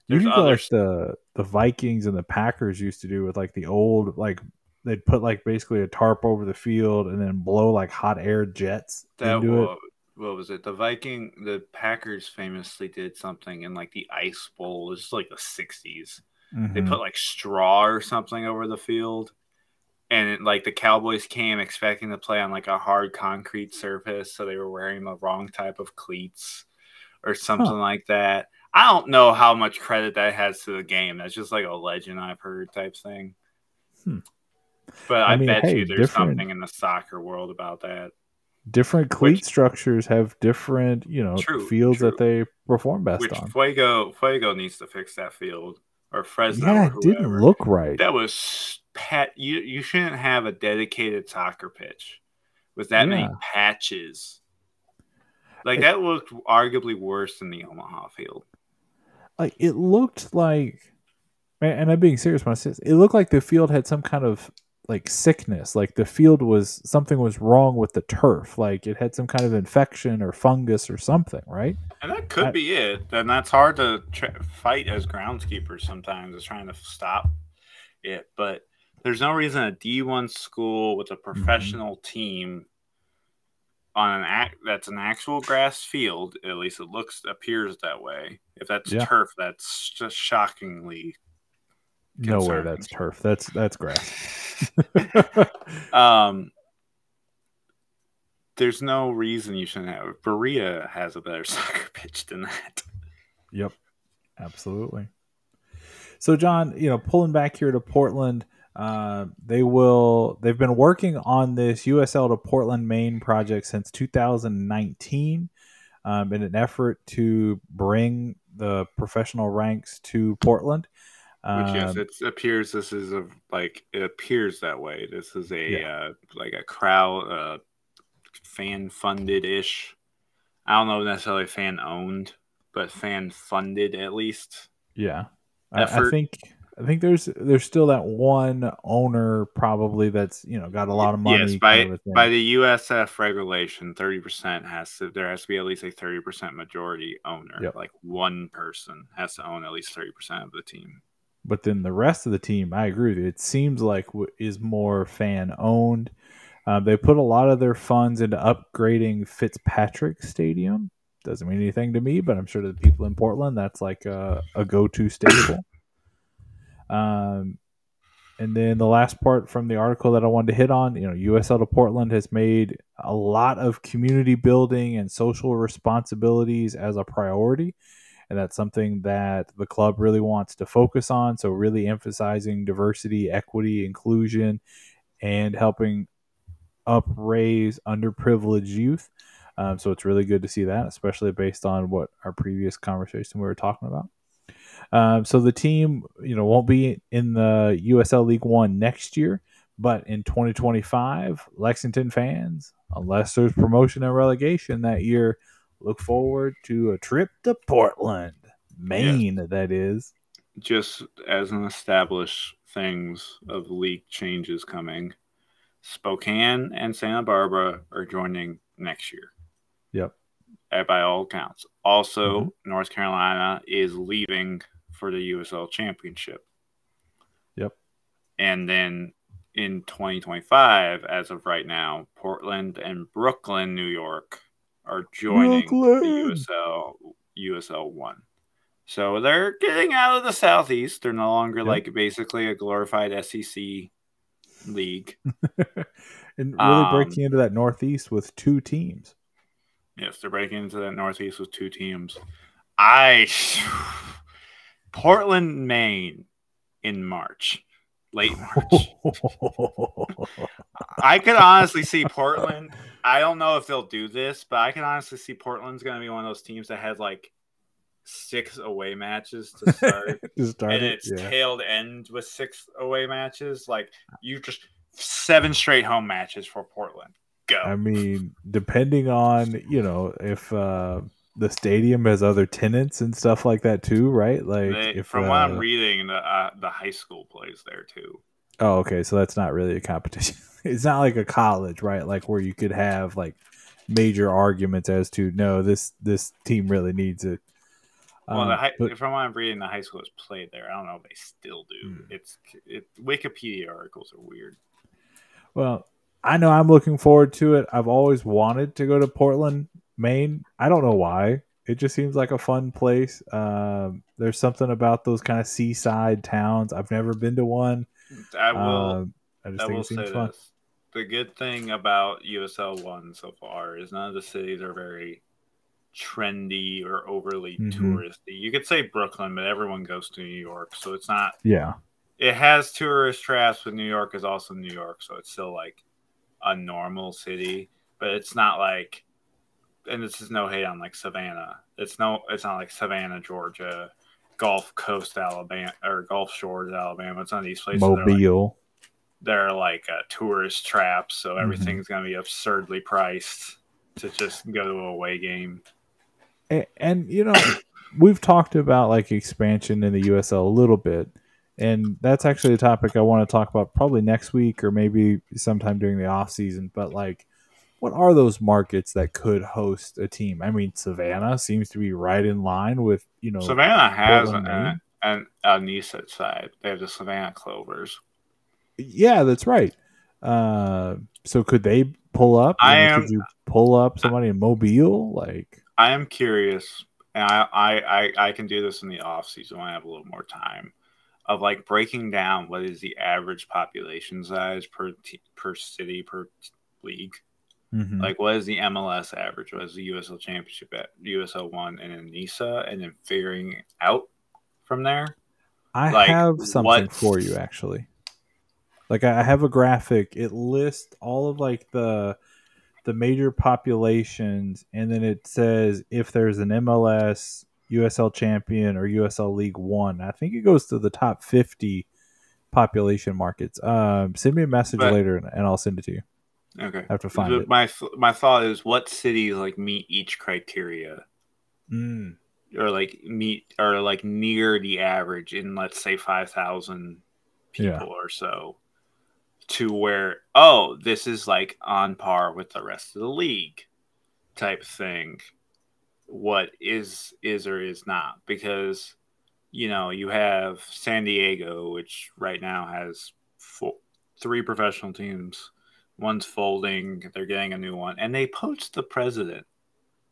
B: There's
A: can go
B: other
A: like the the Vikings and the Packers used to do with like the old like they'd put like basically a tarp over the field and then blow like hot air jets
B: that
A: into it.
B: What was it? The Viking, the Packers famously did something in like the Ice Bowl. It was like the '60s. They
A: Mhm.
B: put like straw or something over the field, and it, like the Cowboys came expecting to play on like a hard concrete surface, so they were wearing the wrong type of cleats or something like that. I don't know how much credit that has to the game. That's just like a legend I've heard type thing.
A: Hmm.
B: But
A: I
B: I,
A: mean,
B: bet
A: hey,
B: you there's
A: different-
B: something in the soccer world about that.
A: Different cleat
B: Which-
A: structures have different you know
B: True,
A: fields that they perform best
B: Which
A: on.
B: Fuego Fuego needs to fix that field or Fresno.
A: Yeah, it didn't look right.
B: That was pat. You you shouldn't have a dedicated soccer pitch with that many patches. Like
A: It-
B: that looked arguably worse than the Omaha field.
A: like it looked like and and I'm being serious when I say this, it looked like the field had some kind of like sickness. Like the field was something was wrong with the turf. Like it had some kind of infection or fungus or something, right?
B: And that could
A: I-
B: be it. And that's hard to tra- fight as groundskeepers sometimes, is trying to stop it. But there's no reason a D1 school with a
A: Mm-hmm.
B: professional team on an act that's an actual grass field, at least it looks appears that way. If that's
A: Yeah.
B: turf, that's just shockingly.
A: No way that's turf. That's that's grass.
B: Um, there's no reason you shouldn't have. Berea has a better soccer pitch than that.
A: Yep, absolutely. So, John, you know, pulling back here to Portland, uh, they will. They've been working on this USL to Portland, Maine project since 2019, um, in an effort to bring the professional ranks to Portland.
B: Which yes,
A: Um,
B: it appears this is a like it appears that way. This is a
A: Yeah.
B: uh, like a crowd uh, fan funded ish. I don't know necessarily fan owned, but fan funded at least.
A: yeah, I, I think. I think there's there's still that one owner probably that's you know got a lot of money.
B: Yes, by
A: kind of
B: by the USF regulation, thirty percent has to there has to be at least a thirty percent majority owner.
A: Yep.
B: Like one person has to own at least thirty percent of the team.
A: But then the rest of the team, I agree with you. It seems like is more fan owned. Uh, they put a lot of their funds into upgrading Fitzpatrick Stadium. Doesn't mean anything to me, but I'm sure to the people in Portland, that's like a, a go-to stable. um, and then the last part from the article that I wanted to hit on, you know, USL to Portland has made a lot of community building and social responsibilities as a priority. And that's something that the club really wants to focus on. So, really emphasizing diversity, equity, inclusion, and helping upraise underprivileged youth. Um, so, it's really good to see that, especially based on what our previous conversation we were talking about. Um, so the team, you know, won't be in the USL League One next year, but in 2025, Lexington fans, unless there's promotion and relegation that year, look forward to a trip to Portland, Maine. Yes. That is
B: just as an established things of league changes coming. Spokane and Santa Barbara are joining next year.
A: Yep.
B: By all accounts. Also, mm-hmm. North Carolina is leaving for the USL Championship.
A: Yep.
B: And then in 2025, as of right now, Portland and Brooklyn, New York, are joining USL USL One. So they're getting out of the Southeast. They're no longer yep. like basically a glorified SEC league,
A: and really um, breaking into that Northeast with two teams.
B: Yes, they're breaking into that Northeast with two teams. I Portland, Maine in March, late March. I could honestly see Portland. I don't know if they'll do this, but I can honestly see Portland's going to be one of those teams that has like six away matches to start, to start and it, it's yeah. tailed end with six away matches. Like you just seven straight home matches for Portland. Go.
A: I mean, depending on you know if. uh the stadium has other tenants and stuff like that too, right? Like,
B: they, if, from uh, what I'm uh, reading, the uh, the high school plays there too.
A: Oh, okay. So that's not really a competition. it's not like a college, right? Like where you could have like major arguments as to no, this this team really needs it.
B: Well, the um, high, but, from what I'm reading, the high school has played there. I don't know if they still do. Hmm. It's it, Wikipedia articles are weird.
A: Well, I know I'm looking forward to it. I've always wanted to go to Portland Maine. I don't know why. It just seems like a fun place. Um, there's something about those kind of seaside towns. I've never been to one.
B: I will. Um, I just I think it seems fun. This. The good thing about USL One so far is none of the cities are very trendy or overly mm-hmm. touristy. You could say Brooklyn, but everyone goes to New York, so it's not.
A: Yeah.
B: It has tourist traps, but New York is also New York, so it's still like a normal city. But it's not like and this is no hate on like Savannah. It's no, it's not like Savannah, Georgia, Gulf Coast, Alabama, or Gulf Shores, Alabama. It's not these places.
A: Mobile.
B: They're like, they're like tourist traps, so mm-hmm. everything's mm-hmm. going to be absurdly priced to just go to a away game.
A: And, and you know, we've talked about like expansion in the USL a little bit, and that's actually a topic I want to talk about probably next week or maybe sometime during the off season. But like what are those markets that could host a team? I mean, Savannah seems to be right in line with you know.
B: Savannah has an, an, an a side. They have the Savannah Clovers.
A: Yeah, that's right. Uh, so could they pull up?
B: I am. Could
A: you pull up somebody in Mobile? Like,
B: I am curious, and I I I, I can do this in the off season when I have a little more time. Of like breaking down what is the average population size per t- per city per t- league Mm-hmm. Like, what is the MLS average? What is the USL Championship at USL one and then NISA, and then figuring out from there?
A: I like, have something for you actually. Like, I have a graphic. It lists all of like the the major populations, and then it says if there's an MLS, USL Champion, or USL League One. I think it goes to the top fifty population markets. Um, send me a message but, later, and I'll send it to you.
B: Okay.
A: I have to find it.
B: My my thought is what cities like meet each criteria,
A: mm.
B: or like meet or like near the average in let's say five thousand people yeah. or so, to where oh this is like on par with the rest of the league, type thing. What is is or is not because you know you have San Diego, which right now has four, three professional teams one's folding. They're getting a new one, and they poached the president.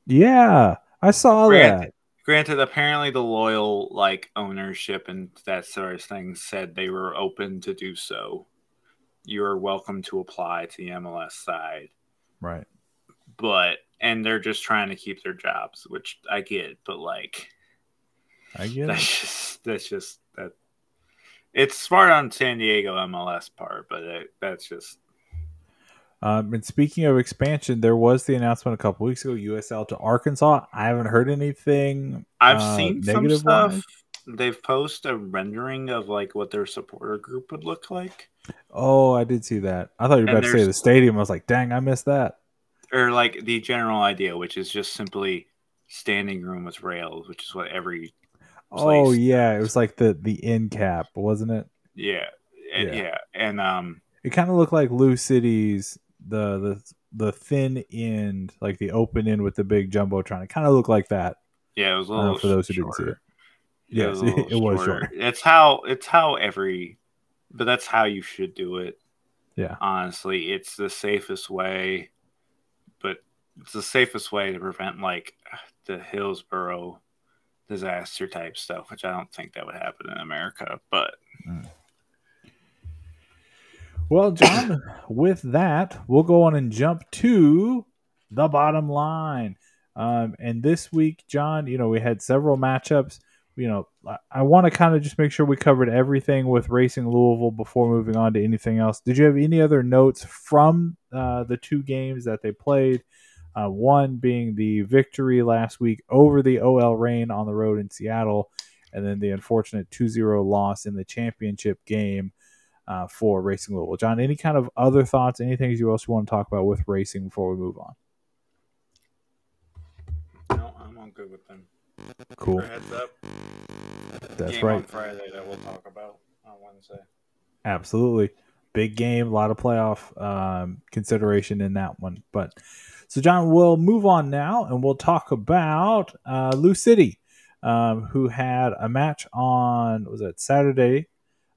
A: Yeah, I saw granted, that.
B: Granted, apparently the loyal like ownership and that sort of thing said they were open to do so. You are welcome to apply to the MLS side.
A: Right.
B: But and they're just trying to keep their jobs, which I get, but like
A: I get
B: That's
A: it.
B: just that's just that. It's smart on San Diego MLS part, but it, that's just
A: Um, and speaking of expansion, there was the announcement a couple weeks ago, USL to Arkansas. I haven't heard anything.
B: I've
A: uh,
B: seen some stuff.
A: wise.
B: They've posted a rendering of like what their supporter group would look like,
A: Oh, I did see that. I thought you were
B: And
A: about to say the stadium. I was like, dang, I missed that.
B: or like the general idea, which is just simply standing room with rails, which is what every
A: Oh yeah, it was like the the end cap, wasn't it?
B: yeah and-
A: Yeah.
B: yeah and um
A: It kind of looked like Lou City's the the the thin end, like the open end with the big jumbotron. It kind of looked like that.
B: yeah it was a
A: Uh, for those who didn't see it.
B: shorter.
A: Yes,
B: a little
A: it was shorter.
B: It's how it's how every, but that's how you should do it.
A: Yeah.
B: honestly, it's the safest way, but it's the safest way to prevent like the Hillsborough disaster type stuff, which I don't think that would happen in America. But
A: Well, John, with that, we'll go on and jump to the bottom line. Um, and this week, John, you know, we had several matchups. You know, I, I want to kind of just make sure we covered everything with Racing Louisville before moving on to anything else. Did you have any other notes from uh, the two games that they played? Uh, one being the victory last week over the OL Reign on the road in Seattle, and then the unfortunate 2 0 loss in the championship game uh, for Racing Louisville. John, any kind of other thoughts, anything you else want to talk about with racing before we move on?
B: no, I'm on good with them.
A: Cool.
B: Heads up.
A: That's
B: game on
A: right.
B: Friday that we'll talk about on Wednesday.
A: Absolutely. Big game, a lot of playoff um, consideration in that one. But so, John, we'll move on now and we'll talk about uh, Lou City, um, who had a match on, was it Saturday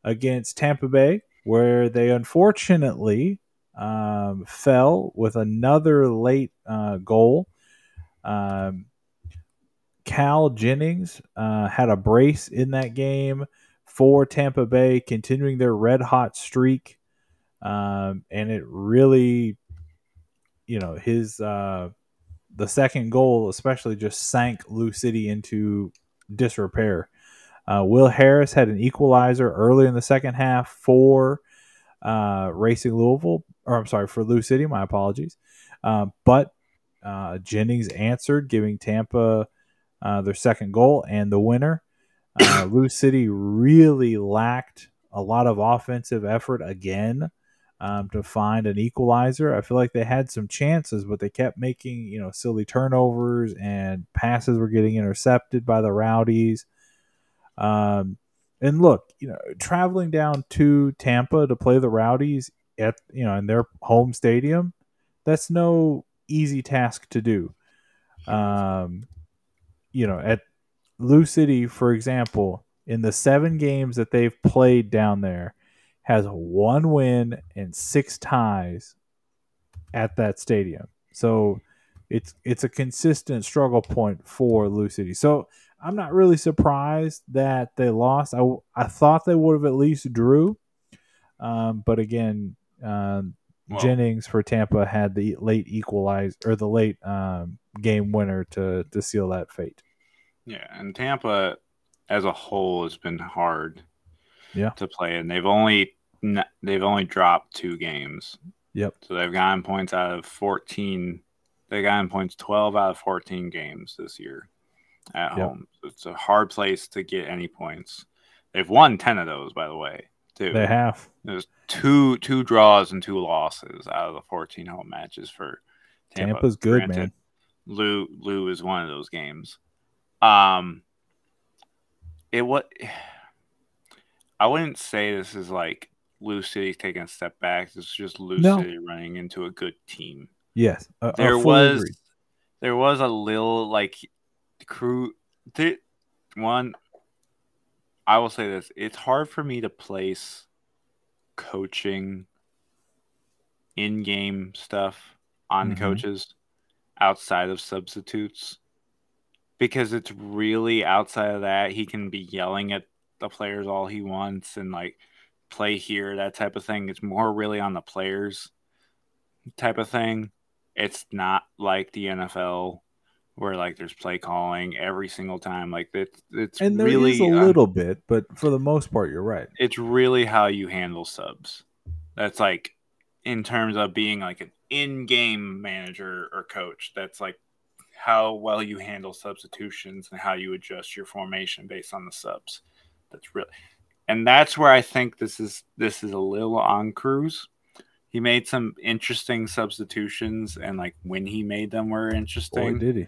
A: against Tampa Bay, where they unfortunately um, fell with another late uh, goal. Um, Cal Jennings uh, had a brace in that game for Tampa Bay, continuing their red hot streak. Um, and it really, you know, his uh, the second goal especially just sank Lou City into disrepair. Uh, Will Harris had an equalizer early in the second half for uh, Racing Louisville, or I'm sorry, for Lou City. My apologies. Um, but uh, Jennings answered, giving Tampa uh, their second goal and the winner. Uh, Lou City really lacked a lot of offensive effort again um, to find an equalizer. I feel like they had some chances, but they kept making you know silly turnovers and passes were getting intercepted by the Rowdies. Um, and look, you know, traveling down to Tampa to play the Rowdies at you know in their home stadium, that's no easy task to do. Um, you know, at Lou City, for example, in the seven games that they've played down there, has one win and six ties at that stadium. So it's it's a consistent struggle point for Lou City. So I'm not really surprised that they lost. I, I thought they would have at least drew, um, but again, um,
B: Well-
A: Jennings for Tampa had the late equalize or the late um, game winner to to seal that fate.
B: Yeah, and Tampa as a whole has been hard.
A: Yeah.
B: to play, and they've only they've only dropped two games.
A: Yep.
B: So they've gotten points out of fourteen. They gotten points twelve out of fourteen games this year at
A: Yep.
B: home. So it's a hard place to get any points. They've won ten of those, by the way. Too.
A: They have.
B: There's two two draws and two losses out of the fourteen home matches for Tampa.
A: Tampa's good,
B: Granted,
A: man.
B: Lou Lou is one of those games. Um, it what I wouldn't say this is like Lou City taking a step back. This is just Lou
A: No.
B: City running into a good team.
A: Yes, I-
B: There was
A: agree.
B: there was a little like crew. Th- one, I will say this: it's hard for me to place coaching in-game stuff on
A: Mhm.
B: coaches outside of substitutes because it's really outside of that he can be yelling at the players all he wants and like play here that type of thing it's more really on the players type of thing it's not like the NFL where like there's play calling every single time. Like it's it's
A: And there
B: really
A: is a little bit, but for the most part, you're right.
B: it's really how you handle subs. That's like in terms of being like an in-game manager or coach. That's like how well you handle substitutions and how you adjust your formation based on the subs. That's really, and that's where I think this is this is a little on Cruz. He made some interesting substitutions, and like when he made them were
A: Boy,
B: interesting
A: did he?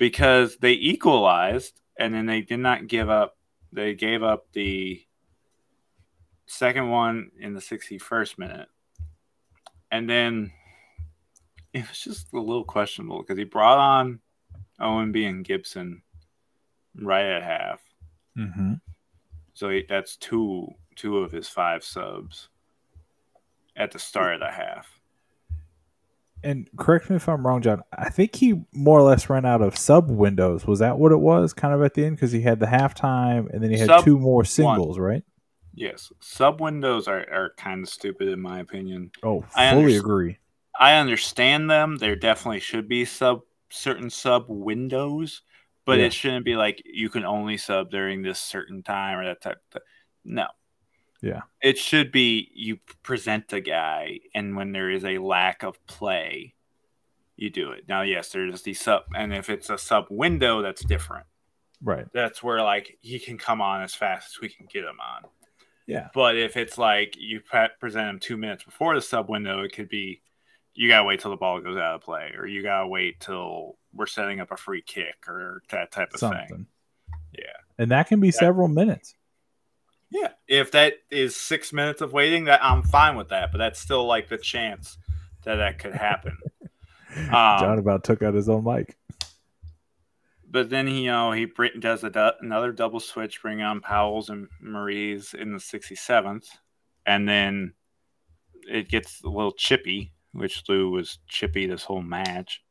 B: Because they equalized and then they did not give up. They gave up the second one in the 61st minute. And then it was just a little questionable because he brought on Ownby and Gibson right at half.
A: Mm-hmm.
B: So he, that's two two of his five subs at the start of the half.
A: And correct me if I'm wrong, John. I think he more or less ran out of sub windows. Was that what it was? Kind of at the end because he had the halftime and then he had
B: Sub
A: two more singles, right?
B: Yes, sub windows are, are kind of stupid in my opinion.
A: Oh,
B: I
A: fully
B: underst-
A: agree.
B: I understand them. There definitely should be sub certain sub windows, but
A: Yeah.
B: it shouldn't be like you can only sub during this certain time or that type. Of no.
A: Yeah.
B: It should be you present a guy, and when there is a lack of play, you do it. Now, yes, there's the sub, and if it's a sub window, that's different.
A: Right.
B: That's where like he can come on as fast as we can get him on.
A: Yeah.
B: But if it's like you present him two minutes before the sub window, it could be you gotta wait till the ball goes out of play, or you gotta wait till we're setting up a free kick, or that type of
A: Something.
B: thing. Yeah,
A: And that can be several minutes.
B: Yeah. If that is six minutes of waiting, that I'm fine with that. But that's still like the chance that that could happen.
A: John
B: um,
A: about took out his own mic.
B: but then he, you know, he does a du- another double switch, bring on Powell's and Marie's in the 67th, and then it gets a little chippy, which Lou was chippy this whole match.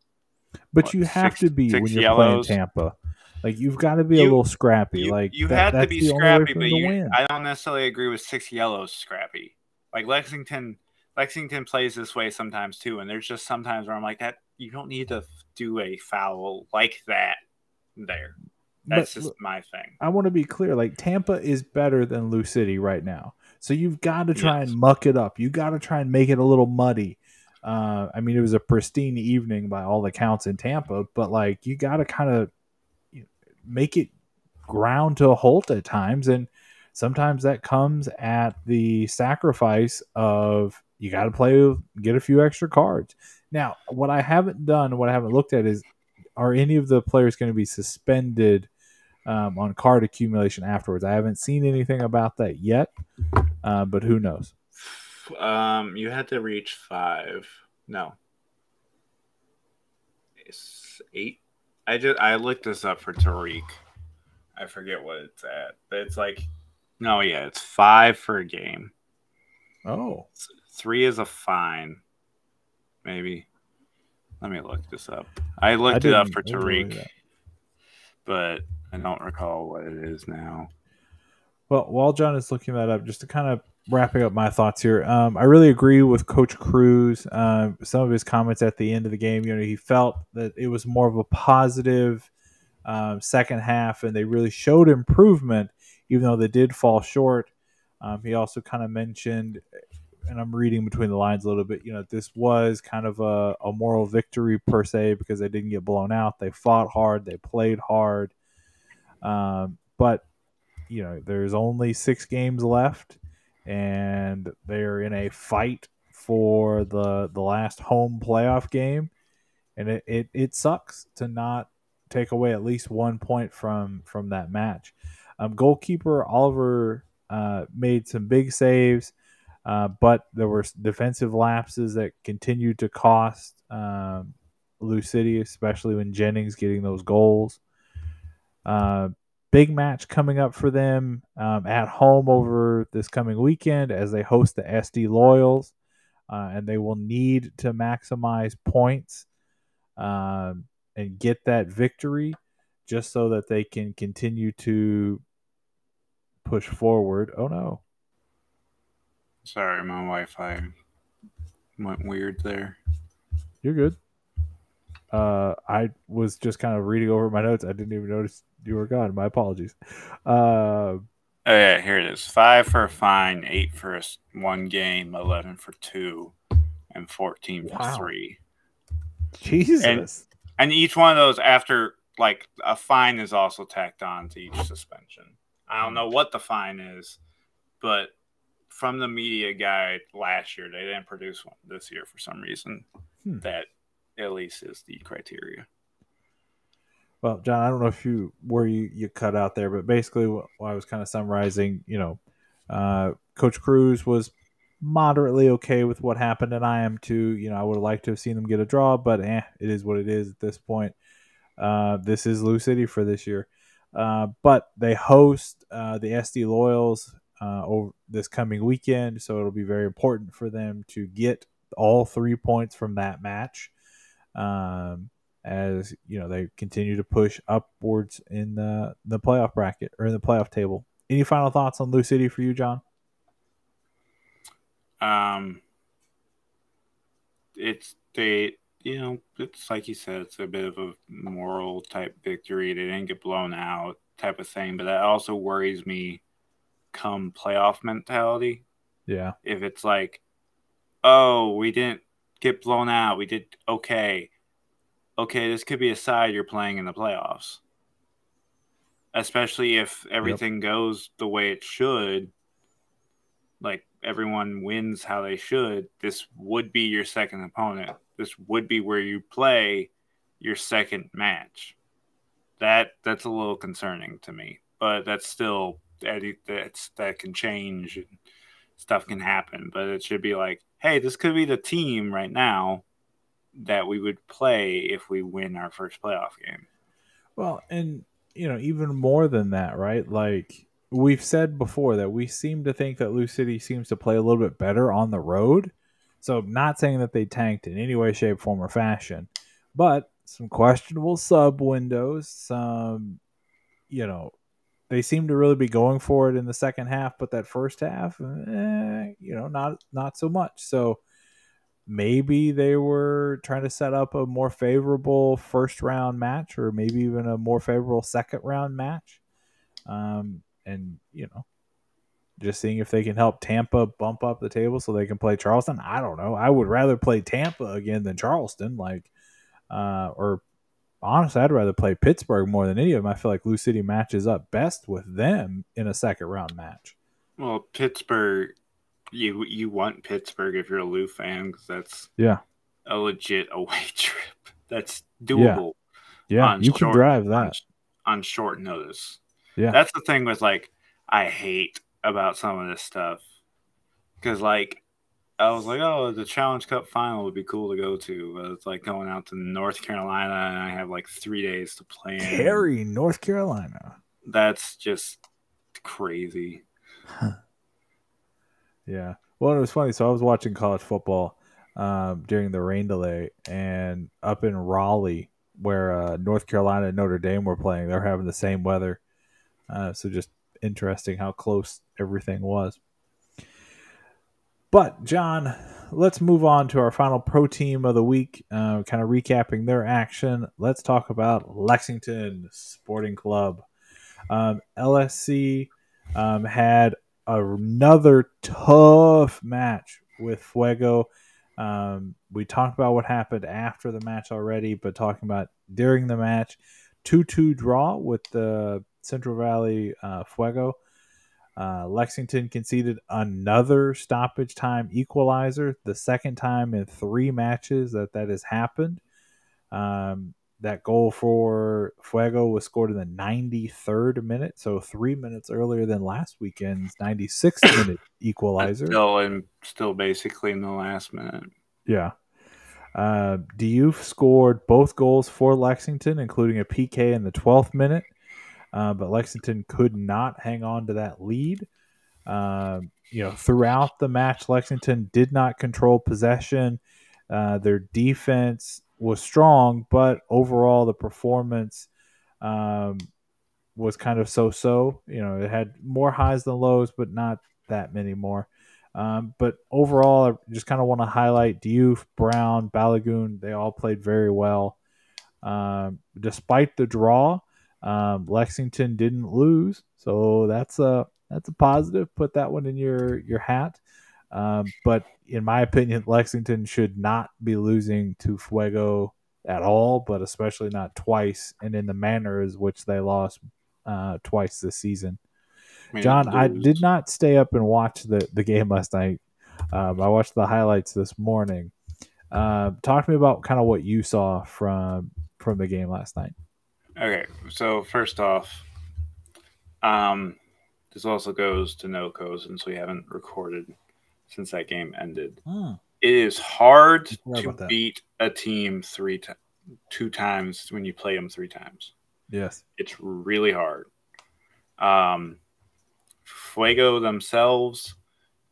A: But
B: what,
A: you have
B: six-
A: to be when you're
B: yellows?
A: playing Tampa. Like you've got to be a little scrappy.
B: You,
A: like
B: you
A: that-
B: have to be
A: the only way
B: scrappy, but you,
A: win.
B: I don't necessarily agree with six yellows scrappy. Like Lexington, Lexington plays this way sometimes too, and there's just sometimes where I'm like that. You don't need to do a foul like that there. That's
A: But
B: just my thing.
A: I want to be clear. Like Tampa is better than Lou City right now, so you've got to try
B: Yes.
A: and muck it up. You got to try and make it a little muddy. Uh, I mean, it was a pristine evening by all accounts in Tampa, but like you got to kind of make it ground to a halt at times, and sometimes that comes at the sacrifice of you got to play get a few extra cards. Now, what I haven't done, what I haven't looked at is are any of the players going to be suspended um, on card accumulation afterwards? I haven't seen anything about that yet, uh, but who knows?
B: Um, you had to reach five. No, it's eight. I just I looked this up for Tariq. I forget what it's at, but it's like, no, yeah, it's five for a game.
A: Oh,
B: Three is a fine, maybe. Let me look this up. I looked
A: I
B: it up for Tariq, but I don't recall what it is now.
A: Well, while John is looking that up, just to kind of wrapping up my thoughts here, um, I really agree with Coach Cruz. Um, some of his comments at the end of the game, you know, he felt that it was more of a positive um, second half, and they really showed improvement, even though they did fall short. Um, he also kind of mentioned, and I'm reading between the lines a little bit, you know, this was kind of a, a moral victory per se because they didn't get blown out. They fought hard, they played hard. Um, but you know, there's only six games left, and they're in a fight for the the last home playoff game, and it, it, it sucks to not take away at least one point from from that match. Um, goalkeeper Oliver uh, made some big saves, uh, but there were defensive lapses that continued to cost um, City, especially when Jennings getting those goals. Uh, big match coming up for them um, at home over this coming weekend as they host the SD Loyals, uh, and they will need to maximize points um, and get that victory just so that they can continue to push forward. Oh no.
B: Sorry, my Wi-Fi went weird there.
A: You're good. Uh, I was just kind of reading over my notes. I didn't even notice you were gone. My apologies. Uh,
B: Oh yeah, here it is. Five for a fine, eight for a one game, eleven for two, and fourteen for
A: Wow.
B: three.
A: Jesus.
B: And each one of those after like a fine is also tacked on to each suspension. I don't know what the fine is, but from the media guide last year, they didn't produce one this year for some reason.
A: Hmm.
B: That at least is the criteria.
A: Well, John, I don't know if you where you, you cut out there, but basically, what, I was kind of summarizing, you know, uh, Coach Cruz was moderately okay with what happened, and I am too. You know, I would have liked to have seen them get a draw, but eh, it is what it is at this point. Uh, this is Lou City for this year, uh, but they host uh, the SD Loyals uh, over this coming weekend, so it'll be very important for them to get all three points from that match. Um, as you know they continue to push upwards in the the playoff bracket or in the playoff table. Any final thoughts on Lou City for you, John?
B: Um, it's they, you know, it's like you said, it's a bit of a moral type victory. They didn't get blown out, type of thing. But that also worries me. Come playoff mentality,
A: Yeah,
B: if it's like, oh, we didn't get blown out, we did okay. Okay, this could be a side you're playing in the playoffs. Especially if everything goes the way it should, like everyone wins how they should, this would be your second opponent. This would be where you play your second match. That that's a little concerning to me, but that's still that that's that can change and stuff can happen. But it should be like, hey, this could be the team right now that we would play if we win our first playoff game.
A: Well, and you know, even more than that, right? Like we've said before that we seem to think that Lou City seems to play a little bit better on the road. So, not saying that they tanked in any way, shape, form, or fashion, but some questionable sub windows, some, you know, they seem to really be going for it in the second half, but that first half, eh, you know, not not so much. So, maybe they were trying to set up a more favorable first round match or maybe even a more favorable second round match. Um, and you know just seeing if they can help tampa bump up the table so they can play charleston. I don't know. I would rather play tampa again than charleston. Like uh, or honestly i'd rather play pittsburgh more than any of them. I feel like lou city matches up best with them in a second round match.
B: Well, Pittsburgh, you you want Pittsburgh if you're a Lou fan because that's
A: yeah
B: a legit away trip. That's doable
A: yeah
B: On
A: you can drive that
B: on short notice.
A: Yeah.
B: that's the thing with like I hate about some of this stuff because like I was like, oh, the Challenge Cup final would be cool to go to, but it's like going out to North Carolina and I have like three days to play.
A: Cary, north carolina
B: That's just crazy.
A: Yeah. Well, it was funny. So I was watching college football um, during the rain delay, and up in Raleigh, where uh, North Carolina and Notre Dame were playing, they're having the same weather. Uh, so just interesting how close everything was. But John, let's move on to our final pro team of the week. Uh, kind of recapping their action. Let's talk about Lexington Sporting Club. Um, LSC um, had another tough match with Fuego. Um, we talked about what happened after the match already, but talking about during the match, 2 2 draw with the Central Valley uh, Fuego. Uh, Lexington conceded another stoppage time equalizer, the second time in three matches that that has happened. Um, that goal for Fuego was scored in the 93rd minute, so three minutes earlier than last weekend's 96th minute equalizer.
B: Still in, still basically in the last minute.
A: Yeah. Uh, Diouf scored both goals for Lexington, including a PK in the 12th minute, uh, but Lexington could not hang on to that lead. Um, you know, throughout the match, Lexington did not control possession. Uh, their defense was strong, but overall, the performance um, was kind of so-so. You know, it had more highs than lows, but not that many more. Um, but overall, I just kind of want to highlight Diouf, Brown, Balagoon. They all played very well. Um, despite the draw, um, Lexington didn't lose, so that's a that's a positive. Put that one in your your hat. Um, but in my opinion, Lexington should not be losing to Fuego at all, but especially not twice and in the manner as which they lost uh, twice this season.
B: I mean,
A: John, I did not stay up and watch the, the game last night. Um, I watched the highlights this morning. Uh, talk to me about kind of what you saw from from the game last night.
B: Okay, so first off, um, this also goes to no since we haven't recorded since that game ended. It is hard to beat a team three ti two times when you play them three times.
A: Yes.
B: It's really hard. Um, Fuego themselves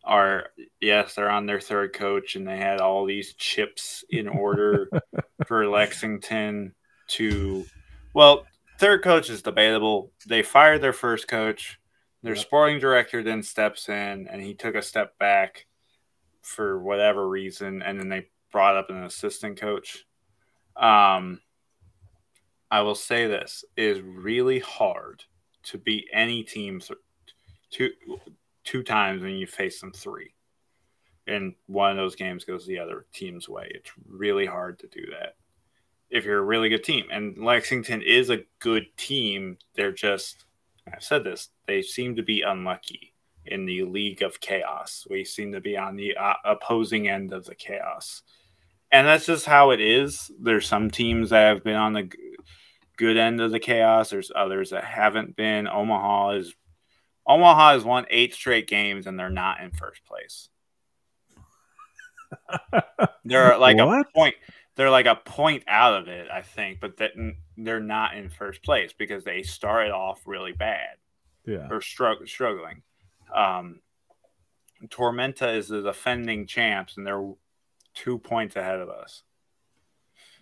B: are yes, they're on their third coach, and they had all these chips in order for Lexington to. Well, third coach is debatable. They fired their first coach. Their
A: Yep.
B: sporting director then steps in, and he took a step back for whatever reason, and then they brought up an assistant coach. Um, I will say this is really hard to beat any team two two times when you face them three, and one of those games goes the other team's way. It's really hard to do that if you're a really good team. And Lexington is a good team. They're just I've said this. They seem to be unlucky in the league of chaos. We seem to be on the uh, opposing end of the chaos. And that's just how it is. There's some teams that have been on the g- good end of the chaos. There's others that haven't been. Omaha is Omaha has won eight straight games and they're not in first place. They're like a point. They're like a point out of it, I think, but that they're not in first place because they started off really bad
A: Yeah.
B: or strugg- struggling. Um, Tormenta is the defending champs, and they're two points ahead of us.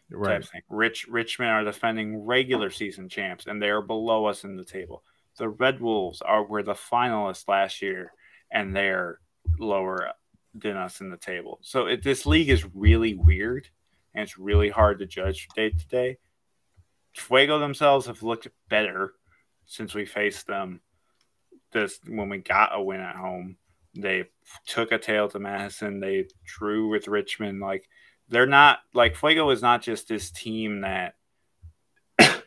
A: Right.
B: Rich Richmond are defending regular season champs, and they are below us in the table. The Red Wolves are were the finalists last year, and they're lower than us in the table. So it, this league is really weird, and it's really hard to judge day to day. Fuego themselves have looked better since we faced them. This when we got a win at home, they took a tail to Madison. They drew with Richmond. Like they're not like Fuego is not just this team that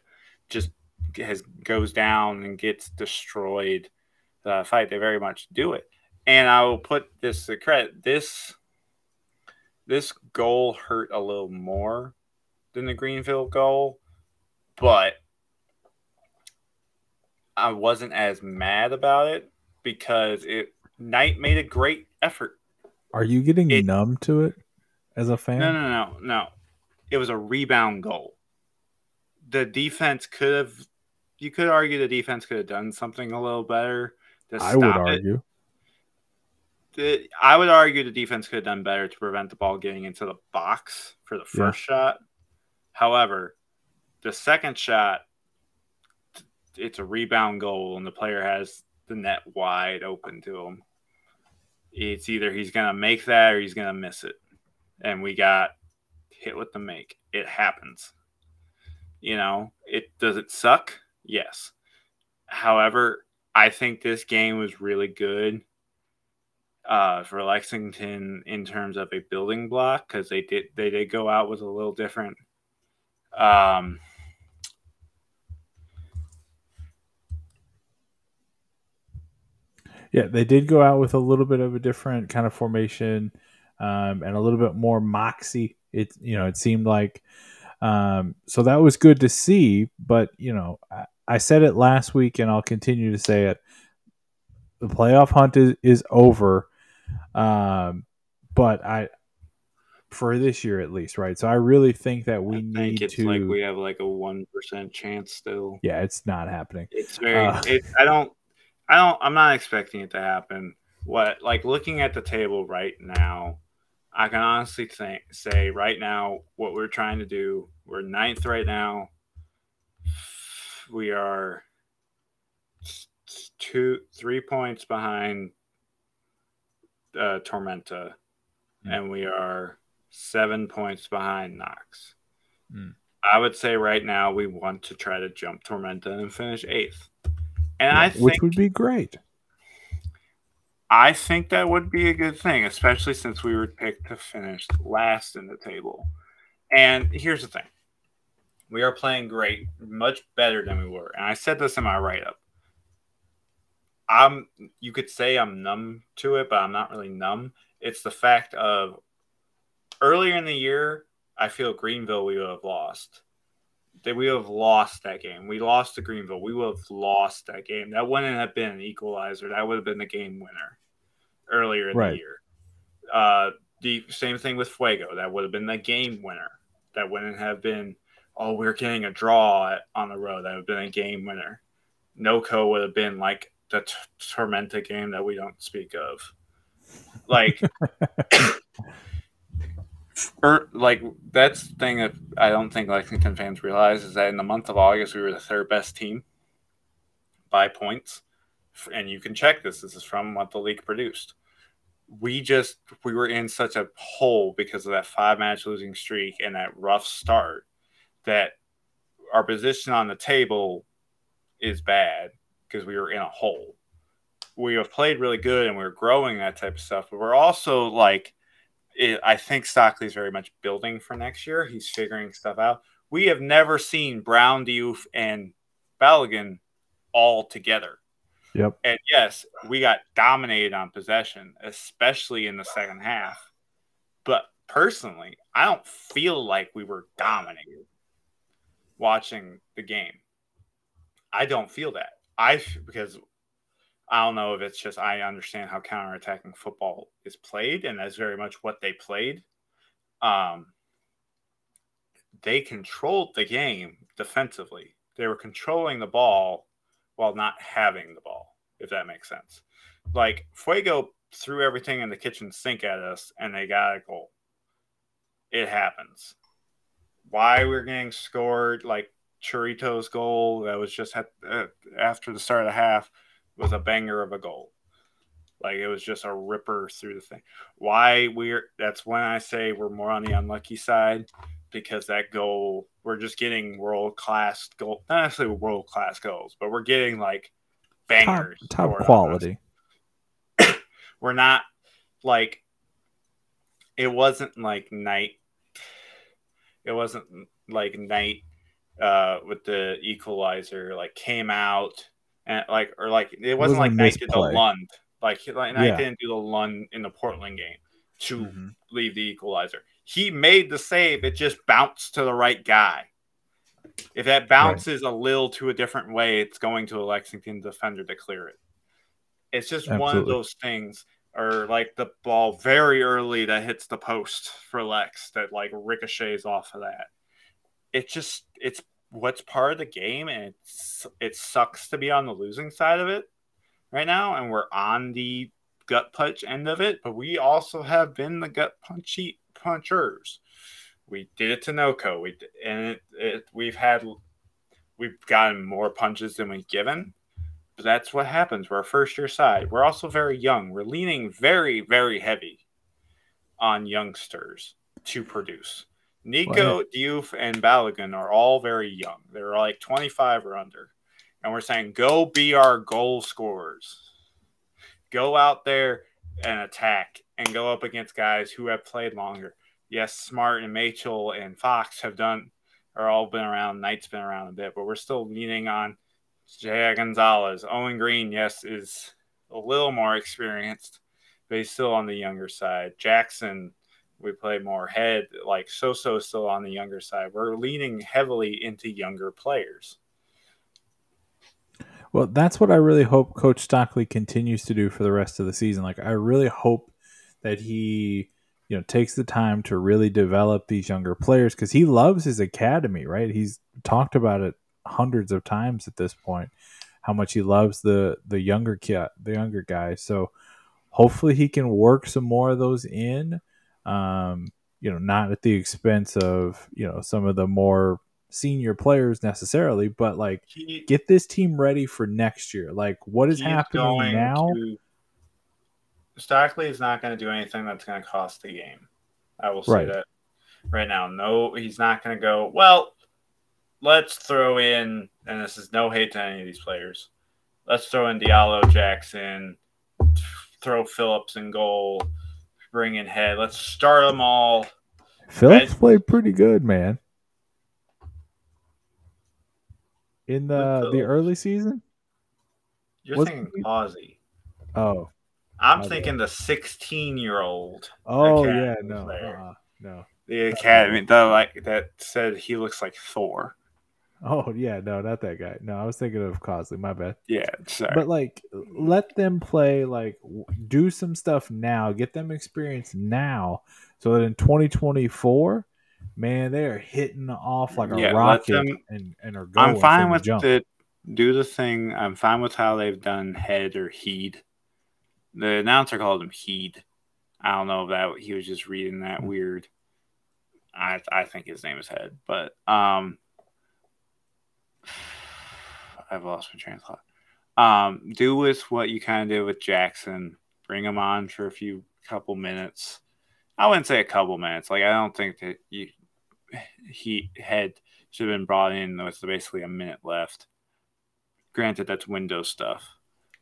B: just has goes down and gets destroyed. The fight they very much do it, and I will put this to credit. This this goal hurt a little more than the Greenville goal, but I wasn't as mad about it because it Knight made a great effort.
A: Are you getting
B: It-
A: numb to it as a fan?
B: No, no, no, no. It was a rebound goal. The defense could have. You could argue the defense could have done something a little better to
A: I would argue.
B: I would argue the defense could have done better to prevent the ball getting into the box for the first shot. However, the second shot, it's a rebound goal, and the player has the net wide open to him. It's either he's going to make that or he's going to miss it. And we got hit with the make. It happens. You know, it does it suck? Yes. However, I think this game was really good uh, for Lexington in terms of a building block because they did they did go out with a little different. Um,
A: Yeah, they did go out with a little bit of a different kind of formation um, and a little bit more moxie. It you know it seemed like um, so that was good to see. But you know I, I said it last week and I'll continue to say it. The playoff hunt is, is over, um, but I for this year at least, right? So I really think that we
B: I
A: need
B: think it's
A: to.
B: like we have like a one percent chance still.
A: yeah, it's not happening.
B: It's very.
A: Uh.
B: it, I don't. I don't. I'm not expecting it to happen. What like looking at the table right now, I can honestly think say right now what we're trying to do. We're ninth right now. We are two, three points behind uh, Tormenta,
A: Hmm.
B: and we are seven points behind Knox.
A: Hmm.
B: I would say right now we want to try to jump Tormenta and finish eighth. And
A: Yeah,
B: I think
A: which would be great.
B: I think that would be a good thing, especially since we were picked to finish last in the table. And here's the thing. We are playing great, much better than we were. And I said this in my write up. I'm you could say I'm numb to it, but I'm not really numb. It's the fact of earlier in the year, I feel Greenville we would have lost. That we would have lost that game. We lost to Greenville. We would have lost that game. That wouldn't have been an equalizer. That would have been the game winner earlier in
A: Right.
B: the year. Uh, the same thing with Fuego. That would have been the game winner. That wouldn't have been, oh, we're getting a draw on the road. That would have been a game winner. NoCo would have been like the t- Tormenta game that we don't speak of. Like, like that's the thing that I don't think Lexington fans realize is that in the month of August we were the third best team by points, and you can check this. This is from what the league produced. We just we were in such a hole because of that five match losing streak and that rough start that our position on the table is bad because we were in a hole. We have played really good and we're growing that type of stuff, but we're also like it, I think Stockley's very much building for next year. He's figuring stuff out. We have never seen Brown, Diouf, and Balogun all together.
A: Yep.
B: And yes, we got dominated on possession, especially in the second half. But personally, I don't feel like we were dominated watching the game. I don't feel that. I because I don't know if it's just I understand how counterattacking football is played, and that's very much what they played. Um, they controlled the game defensively. They were controlling the ball while not having the ball, if that makes sense. Like Fuego threw everything in the kitchen sink at us, and they got a goal. It happens. Why we're getting scored like Chorito's goal that was just at, uh, after the start of the half was a banger of a goal. Like it was just a ripper through the thing. Why we're that's when I say we're more on the unlucky side because that goal we're just getting world class goal, not necessarily world class goals, but we're getting like
A: Top,
B: bangers.
A: top
B: us.
A: quality.
B: We're not like it wasn't like Knight. It wasn't like Knight uh with the equalizer like came out and like or like it wasn't,
A: wasn't
B: like Knight did the
A: misplay.
B: Lund like like Knight
A: Yeah.
B: didn't do the Lund in the Portland game to
A: Mhm.
B: leave the equalizer. He made the save. It just bounced to the right guy. If that bounces a little to a different way, it's going to a Lexington defender to clear it. It's just one of those things, or like the ball very early that hits the post for Lex that like ricochets off of that. It just it's what's part of the game, and it's it sucks to be on the losing side of it right now, and we're on the gut punch end of it, but we also have been the gut punchy punchers. We did it to Noco. We and it, it we've had we've gotten more punches than we've given. But that's what happens. We're a first year side. We're also very young. We're leaning very, very heavy on youngsters to produce. Nico, Diouf, and Balogun are all very young. They're like 25 or under. And we're saying, go be our goal scorers. Go out there and attack and go up against guys who have played longer. Yes, Smart and Machel and Fox have done are all been around. Knight's been around a bit, but we're still leaning on Jay Gonzalez. Owen Green, yes, is a little more experienced, but he's still on the younger side. Jackson, we play more head. Like so so still on the younger side. We're leaning heavily into younger players.
A: Well, that's what I really hope Coach Stockley continues to do for the rest of the season. Like, I really hope that he, you know, takes the time to really develop these younger players because he loves his academy, right? He's talked about it hundreds of times at this point, how much he loves the the younger kid, the younger guys. So hopefully he can work some more of those in. Um, you know, not at the expense of you know some of the more senior players necessarily, but like
B: He,
A: get this team ready for next year. Like what is happening now?
B: to- Stockley is not going to do anything that's going to cost the game. I will say
A: Right.
B: that right now. No, he's not going to go. Well, let's throw in, and this is no hate to any of these players. Let's throw in Diallo, Jackson, throw Phillips in goal, bring in Head. Let's start them all.
A: Phillips played pretty good, man. In the the early season.
B: You're thinking Causey.
A: Oh.
B: I'm thinking the 16 year old.
A: Oh yeah, no, uh, no.
B: The academy, the like that said he looks like Thor.
A: Oh yeah, no, not that guy. No, I was thinking of Cosley. My bad.
B: Yeah, sorry.
A: But like, let them play. Like, do some stuff now. Get them experience now, so that in 2024, man, they are hitting off like a yeah, rocket them, and and are going.
B: I'm fine with the do the thing. I'm fine with how they've done head or heed. The announcer called him heed. I don't know if that he was just reading that hmm. weird. I I think his name is Head, but um I've lost my train of thought. Um, do with what you kind of did with Jackson. Bring him on for a few couple minutes. I wouldn't say a couple minutes. Like I don't think that you he had should have been brought in with basically a minute left. Granted, that's window stuff.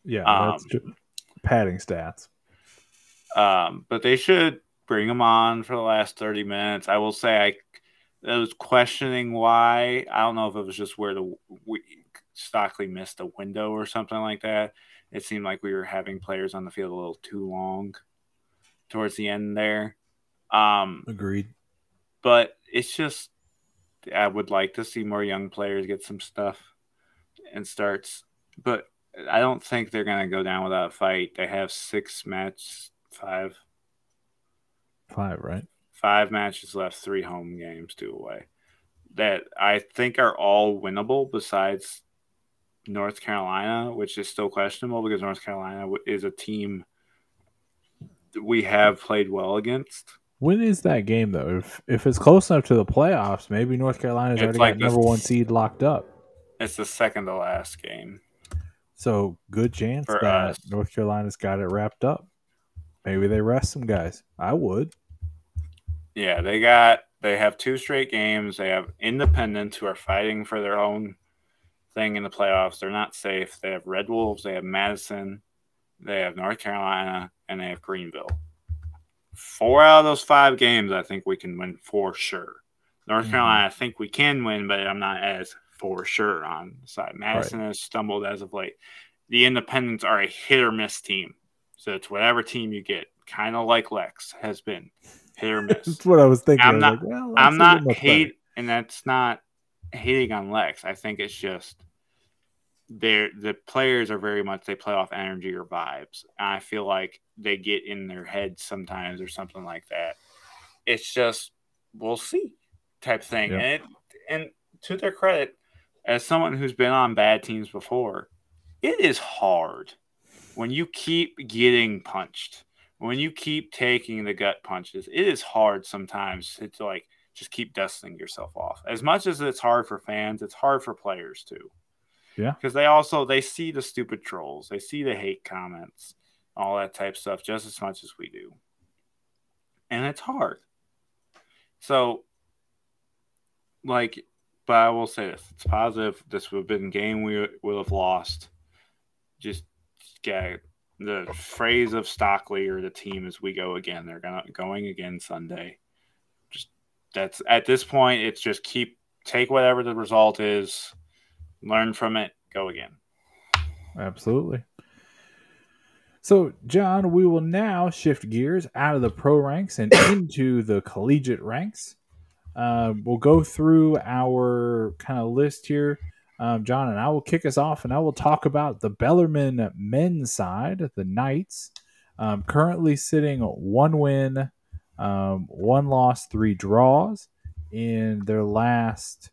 A: Yeah, um, that's padding stats.
B: Um, but they should bring him on for the last thirty minutes. I will say I I was questioning why. I don't know if it was just where the we, Stockley missed a window or something like that. It seemed like we were having players on the field a little too long towards the end there. Um,
A: Agreed.
B: But it's just I would like to see more young players get some stuff and starts, but I don't think they're gonna go down without a fight. They have six match five.
A: Five, right?
B: Five matches left, three home games, two away. That I think are all winnable besides North Carolina, which is still questionable because North Carolina is a team we have played well against.
A: When is that game though? If if it's close enough to the playoffs, maybe North Carolina's it's already like got number one seed locked up.
B: It's the second to last game.
A: So good chance that us. North Carolina's got it wrapped up. Maybe they rest some guys. I would.
B: Yeah, they got they have two straight games. They have independents who are fighting for their own thing in the playoffs. They're not safe. They have Red Wolves, they have Madison, they have North Carolina, and they have Greenville. Four out of those five games, I think we can win for sure. North mm-hmm. Carolina, I think we can win, but I'm not as for sure on the side. Madison right. has stumbled as of late. The Independents are a hit or miss team. So it's whatever team you get, kind of like Lex has been hit or miss.
A: that's what I was thinking.
B: I'm not.
A: Like, well,
B: I'm not hate, better. and that's not hating on Lex. I think it's just they the players are very much they play off energy or vibes. And I feel like they get in their heads sometimes or something like that. It's just we'll see type thing. Yeah. And it, and to their credit, as someone who's been on bad teams before, it is hard when you keep getting punched when you keep taking the gut punches, it is hard sometimes to like just keep dusting yourself off. As much as it's hard for fans, it's hard for players too.
A: Yeah.
B: Because they also they see the stupid trolls, they see the hate comments, all that type stuff just as much as we do. And it's hard. So like but I will say this, it's positive. This would have been a game we would have lost. Just get the phrase of Stockley or the team as we go again. They're gonna going again Sunday. Just that's at this point, it's just keep take whatever the result is, learn from it, go again.
A: Absolutely. So, John, we will now shift gears out of the pro ranks and into the collegiate ranks. Uh, we'll go through our kind of list here um, John, and I will kick us off and I will talk about the Bellarmine men's side, the Knights, um, currently sitting one win, um, one loss, three draws in their last,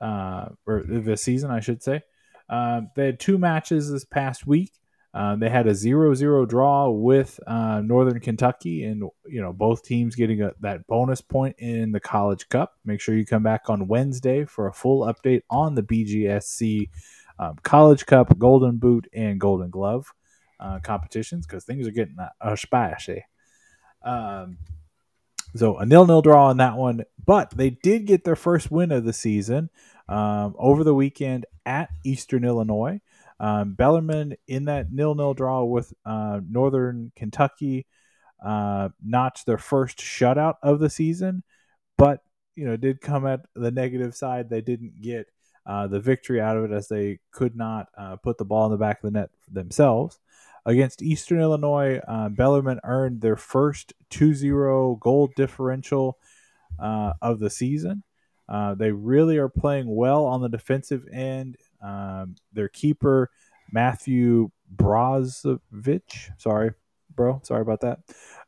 A: uh, or the season, I should say. Um, they had two matches this past week. Uh, they had a 0-0 draw with uh, Northern Kentucky, and you know both teams getting a, that bonus point in the College Cup. Make sure you come back on Wednesday for a full update on the BGSC um, College Cup, Golden Boot, and Golden Glove uh, competitions because things are getting uh, spicy. Um, so a nil-nil draw on that one, but they did get their first win of the season Um, over the weekend at Eastern Illinois, um, Bellarmine in that nil-nil draw with uh, Northern Kentucky uh, notched their first shutout of the season, but you know did come at the negative side. They didn't get uh, the victory out of it as they could not uh, put the ball in the back of the net themselves. Against Eastern Illinois, uh, Bellarmine earned their first 2 0 goal differential uh, of the season. Uh, they really are playing well on the defensive end. Um, their keeper, Matthew Brozovic, sorry, bro, sorry about that,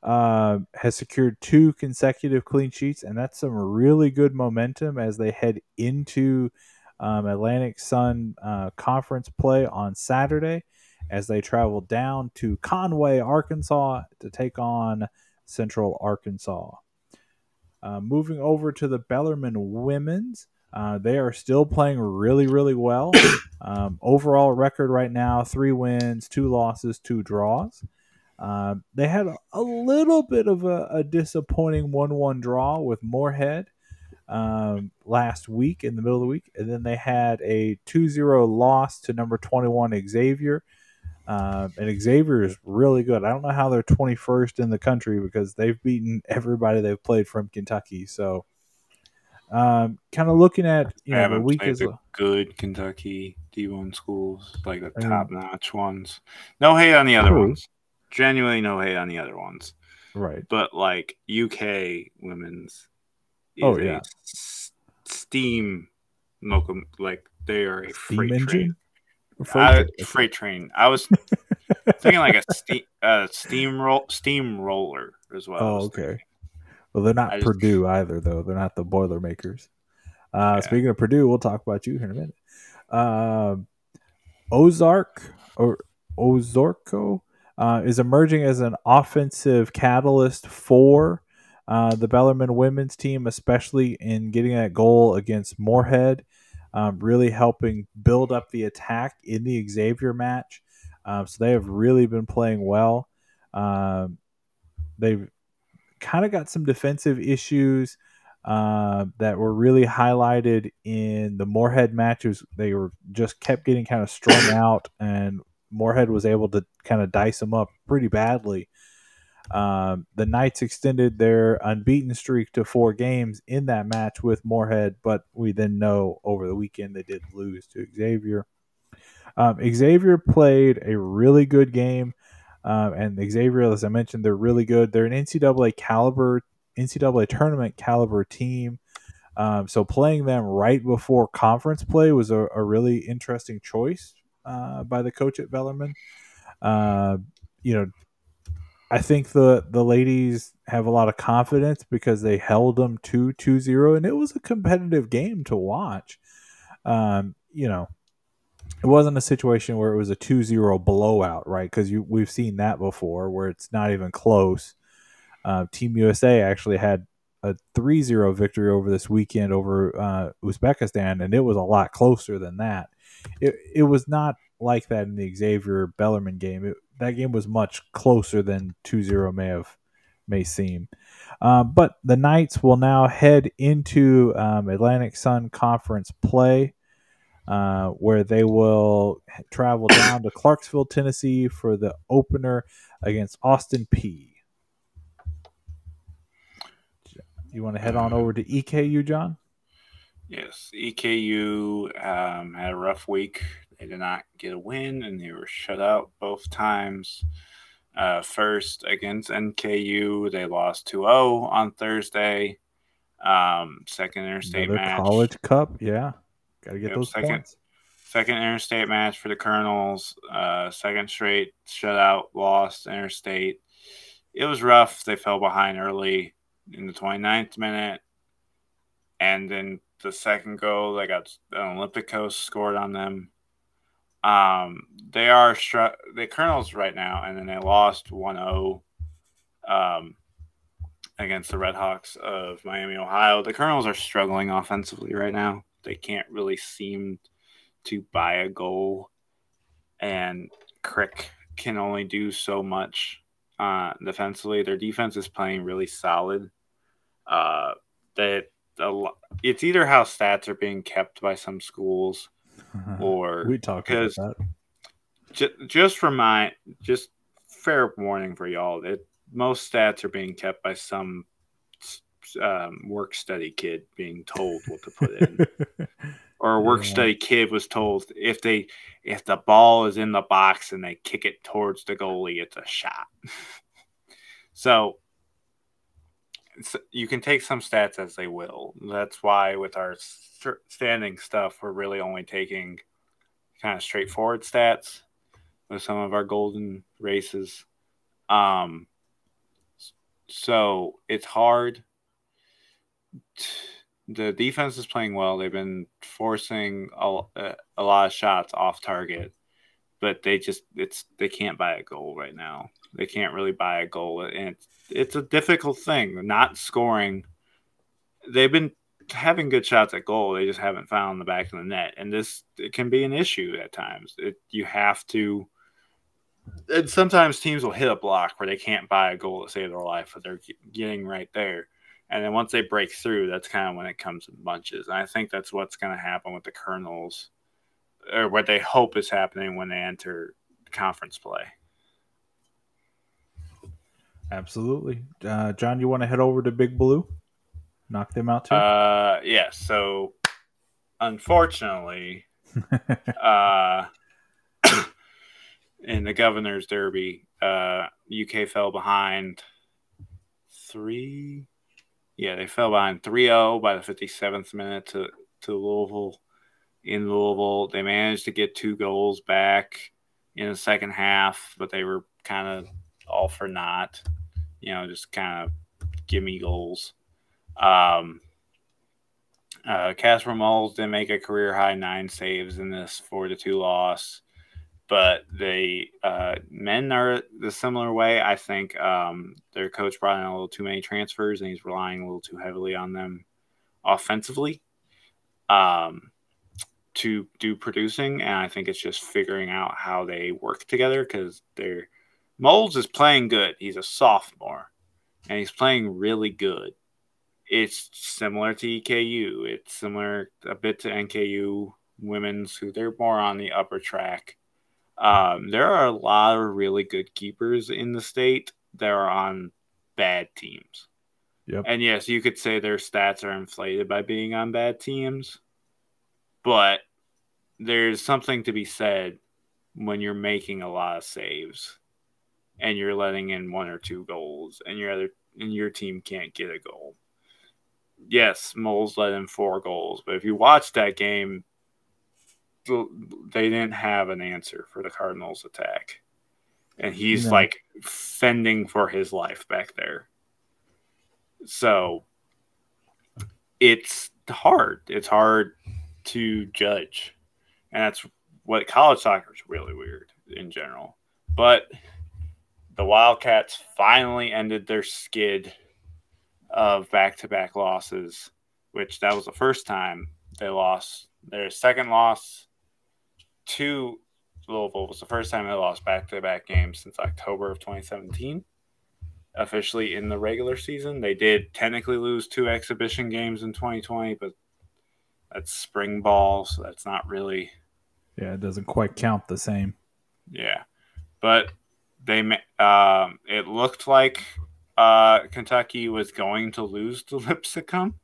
A: uh, has secured two consecutive clean sheets, and that's some really good momentum as they head into um, Atlantic Sun uh, conference play on Saturday as they travel down to Conway, Arkansas to take on Central Arkansas. Uh, moving over to the Bellarmine women's, uh, they are still playing really, really well. Um, overall record right now three wins, two losses, two draws. Uh, they had a, little bit of a, a disappointing 1 1 draw with Morehead um, last week in the middle of the week. And then they had a 2 0 loss to number 21 Xavier. Um, and Xavier is really good. I don't know how they're 21st in the country because they've beaten everybody they've played from Kentucky. So, um, kind of looking at you know the week is
B: the good Kentucky D1 schools, like the top notch ones. No hate on the other true. ones. Genuinely no hate on the other ones.
A: Right.
B: But like UK women's
A: oh yeah
B: steam locomotive like they are a steam freight engine? train freight, uh, freight train i was thinking like a steam uh, steam roll steam roller as well
A: oh okay thinking. Well they're not I purdue either though they're not the boilermakers uh yeah. speaking of purdue we'll talk about you here in a minute uh, ozark or ozorko uh, is emerging as an offensive catalyst for uh, the Bellarmine women's team, especially in getting that goal against Morehead, um, really helping build up the attack in the Xavier match. Um, so they have really been playing well. Um, they've kind of got some defensive issues uh, that were really highlighted in the Morehead matches. They were just kept getting kind of strung out, and Morehead was able to kind of dice them up pretty badly. Um, the Knights extended their unbeaten streak to four games in that match with Morehead, but we then know over the weekend they did lose to Xavier. Um, Xavier played a really good game, um, and Xavier, as I mentioned, they're really good. They're an NCAA caliber, NCAA tournament caliber team. Um, so playing them right before conference play was a, a really interesting choice uh, by the coach at Bellarmine. Uh, you know, I think the the ladies have a lot of confidence because they held them to 2-0 and it was a competitive game to watch. Um, you know, it wasn't a situation where it was a 2-0 blowout, right? Cuz we've seen that before where it's not even close. Uh, Team USA actually had a 3-0 victory over this weekend over uh, Uzbekistan and it was a lot closer than that. It it was not like that in the Xavier Bellarmine game. It, that game was much closer than 2-0 may have may seem. Um, but the Knights will now head into um, Atlantic Sun Conference play, uh, where they will travel down to Clarksville, Tennessee, for the opener against Austin Peay. You want to head on over to EKU, John?
B: Yes, EKU um, had a rough week. They did not get a win, and they were shut out both times. Uh, first against NKU, they lost 2-0 on Thursday. Um, second interstate Another match,
A: College Cup, yeah, got to get yep, those
B: second,
A: points.
B: Second interstate match for the Colonels. Uh, second straight shutout, lost interstate. It was rough. They fell behind early in the 29th minute, and then the second goal, they got an Olimpico scored on them. Um, they are str- the Colonels right now, and then they lost 1-0 um, against the Redhawks of Miami, Ohio. The Colonels are struggling offensively right now. They can't really seem to buy a goal, and Crick can only do so much uh, defensively. Their defense is playing really solid. Uh, lo- it's either how stats are being kept by some schools or
A: we talk about that.
B: just, just for my just fair warning for y'all that most stats are being kept by some um, work study kid being told what to put in. Or a work
A: Yeah.
B: study kid was told if they if the ball is in the box and they kick it towards the goalie it's a shot. So it's- you can take some stats as they will. That's why with our standing stuff we're really only taking kind of straightforward stats with some of our golden races. Um so it's hard the defense is playing well. They've been forcing a, a lot of shots off target, but they just it's they can't buy a goal right now. They can't really buy a goal, and it's, it's a difficult thing. Not scoring, they've been having good shots at goal. They just haven't found the back of the net, and this it can be an issue at times. It, you have to. And sometimes teams will hit a block where they can't buy a goal to save their life, but they're getting right there. And then once they break through, that's kind of when it comes in bunches. And I think that's what's going to happen with the Colonels, or what they hope is happening when they enter conference play.
A: Absolutely. Uh, John, you want to head over to Big Blue? Knock them out too?
B: Uh, yeah. So, unfortunately, uh, in the Governor's Derby, uh, UK fell behind three. Yeah, they fell behind 3 0 by the 57th minute to, to Louisville. In Louisville, they managed to get two goals back in the second half, but they were kind of all for naught. You know, just kind of give me goals. Um, uh, Casper Moles did make a career high nine saves in this four to two loss, but the uh, men are the similar way. I think um, their coach brought in a little too many transfers, and he's relying a little too heavily on them offensively um, to do producing. And I think it's just figuring out how they work together because they're Moles is playing good. He's a sophomore, and he's playing really good it's similar to EKU. It's similar a bit to NKU women's, who they're more on the upper track. Um, there are a lot of really good keepers in the state that are on bad teams.
A: Yep.
B: And yes, you could say their stats are inflated by being on bad teams, but there's something to be said when you're making a lot of saves and you're letting in one or two goals and your other and your team can't get a goal yes, Moles let in four goals, but if you watch that game, they didn't have an answer for the Cardinals' attack. And he's
A: No.
B: like fending for his life back there. So it's hard. It's hard to judge. And that's what college soccer is really weird in general. But the Wildcats finally ended their skid of back-to-back losses, which that was the first time they lost. Their second loss to Louisville was the first time they lost back-to-back games since October of 2017. Officially in the regular season, they did technically lose two exhibition games in 2020, but that's spring ball, so that's not really
A: yeah, it doesn't quite count the same.
B: yeah. But they um, it looked like uh, Kentucky was going to lose to Lipscomb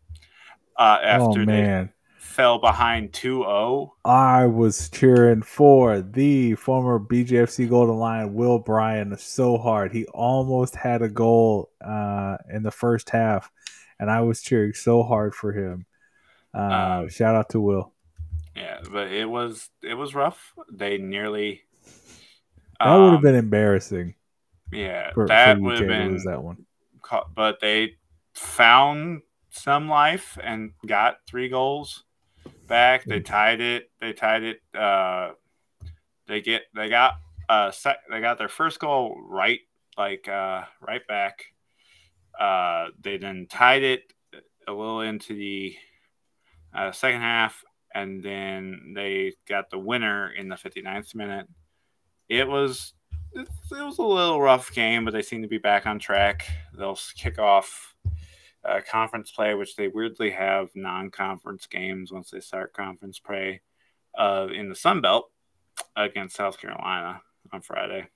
B: uh, after
A: oh,
B: they
A: man.
B: Fell behind 2-0.
A: I was cheering for the former BJFC Golden Lion, Will Bryan, so hard. He almost had a goal uh, in the first half, and I was cheering so hard for him. Uh,
B: Um,
A: shout out to Will.
B: Yeah, but it was it was rough. They nearly
A: That would have
B: um,
A: been embarrassing
B: yeah,
A: for,
B: that
A: for
B: would have been
A: lose that one.
B: but they found some life and got three goals back. They tied it. They tied it. Uh, they get they got uh sec- they got their first goal right like uh right back. Uh, they then tied it a little into the uh, second half, and then they got the winner in the 59th minute. It was it was a little rough game, but they seem to be back on track. They'll kick off uh, conference play, which they weirdly have non-conference games once they start conference play uh, in the Sun Belt against South Carolina on Friday.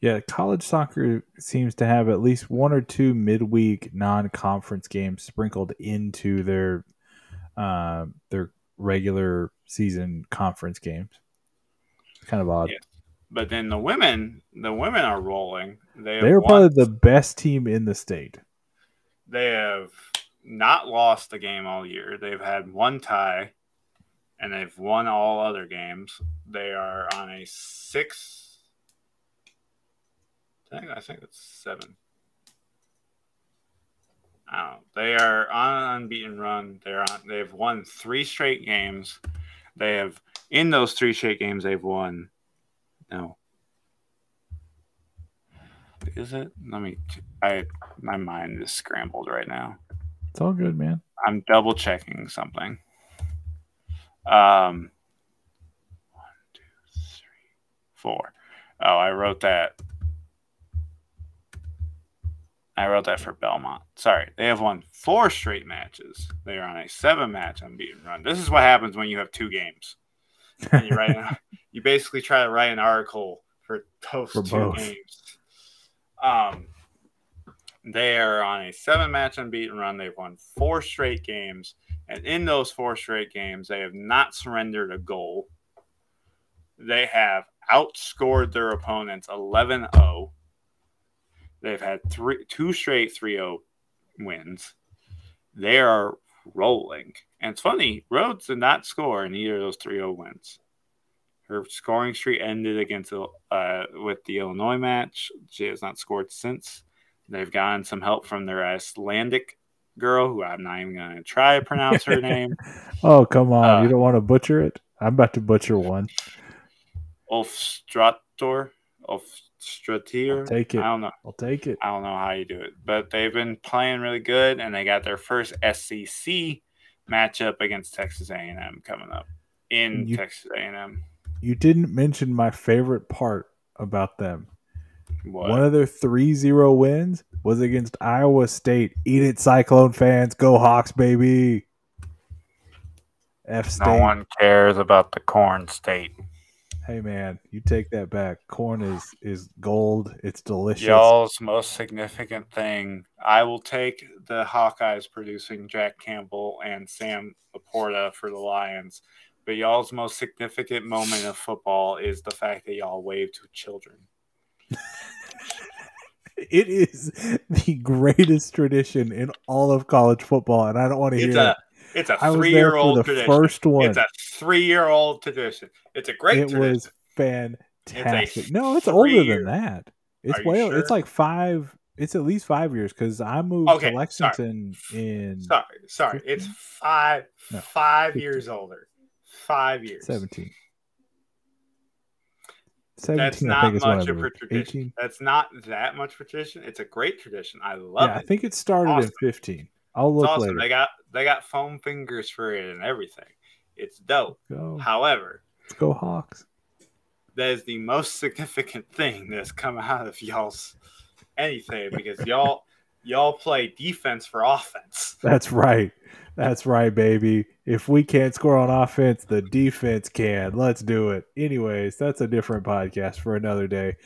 A: Yeah, college soccer seems to have at least one or two midweek non-conference games sprinkled into their uh, their regular season conference games. It's kind of odd.
B: Yeah. But then the women, the women are rolling. They
A: They're probably the best team in the state.
B: They have not lost a game all year. They've had one tie, and they've won all other games. They are on a six. I think I think it's seven. I don't know. They are on an unbeaten run. They're on. They've won three straight games. They have in those three straight games they've won. No. Is it? Let me. I my mind is scrambled right now.
A: It's all good, man.
B: I'm double checking something. Um. One, two, three, four. Oh, I wrote that I wrote that for Belmont. Sorry, they have won four straight matches. They are on a seven-match unbeaten run. This is what happens when you have two games. And you write, you basically try to write an article for those for two both. games. Um, they are on a seven-match unbeaten run. They've won four straight games, and in those four straight games, they have not surrendered a goal. They have outscored their opponents 11 0 They've had three, two straight 3 0 wins. They are rolling. And it's funny, Rhodes did not score in either of those 3 0 wins. Her scoring streak ended against uh, with the Illinois match. She has not scored since. They've gotten some help from their Icelandic girl, who I'm not even going to try to pronounce her name.
A: oh, come on. Uh, you don't want to butcher it? I'm about to butcher one.
B: Ulf Strator. Ulf Stratier.
A: take it.
B: I don't know.
A: I'll take it.
B: I don't know how you do it, but they've been playing really good, and they got their first SEC matchup against Texas A&M coming up in you, Texas A&M.
A: You didn't mention my favorite part about them.
B: What?
A: One of their 3-0 wins was against Iowa State. Eat it, Cyclone fans. Go Hawks, baby.
B: F State. No one cares about the corn state.
A: Hey man, you take that back. Corn is is gold. It's delicious.
B: Y'all's most significant thing. I will take the Hawkeyes producing Jack Campbell and Sam LaPorta for the Lions. But y'all's most significant moment of football is the fact that y'all wave to children.
A: it is the greatest tradition in all of college football, and I don't want to hear
B: a, it. It's a three-year-old tradition. First one. It's a three-year-old tradition. It's a great.
A: It
B: tradition.
A: was fantastic. It's no, it's older than that. It's way. Sure? It's like five. It's at least five years because I moved okay, to Lexington
B: sorry.
A: in.
B: Sorry, sorry. 15? It's five. No, five 15. years older. Five years.
A: Seventeen.
B: 17, That's not much of a tradition. 18? That's not that much tradition. It's a great tradition. I love yeah, it.
A: I think it started awesome. in 15. I'll look awesome. later.
B: They got they got foam fingers for it and everything. It's dope. Go. However,
A: let's go Hawks.
B: That is the most significant thing that's come out of y'all's anything because y'all y'all play defense for offense.
A: That's right. That's right, baby. If we can't score on offense, the defense can. Let's do it. Anyways, that's a different podcast for another day.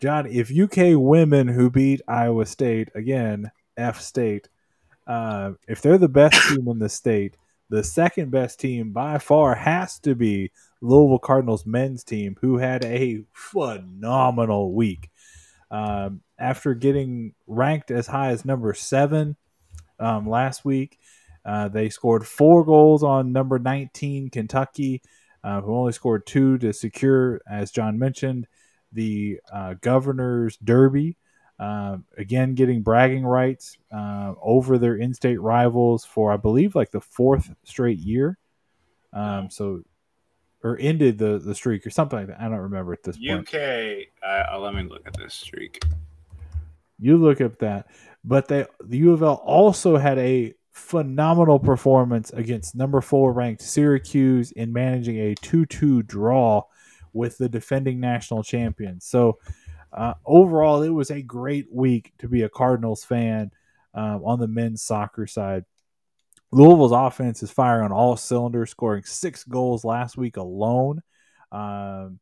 A: John, if UK women who beat Iowa State again, F State, uh, if they're the best team in the state, the second best team by far has to be Louisville Cardinals men's team, who had a phenomenal week. Um, after getting ranked as high as number seven um, last week, uh, they scored four goals on number 19 Kentucky, uh, who only scored two to secure, as John mentioned, the uh, Governor's Derby. Uh, again, getting bragging rights uh, over their in-state rivals for I believe like the fourth straight year. Um, so, or ended the the streak or something like that. I don't remember at this
B: UK, point. Uh, let me look at this streak.
A: You look at that, but they the U of L also had a phenomenal performance against number four ranked Syracuse in managing a two two draw with the defending national champions. So uh, overall, it was a great week to be a Cardinals fan. um, on the men's soccer side. Louisville's offense is firing on all cylinders, scoring six goals last week alone. Um,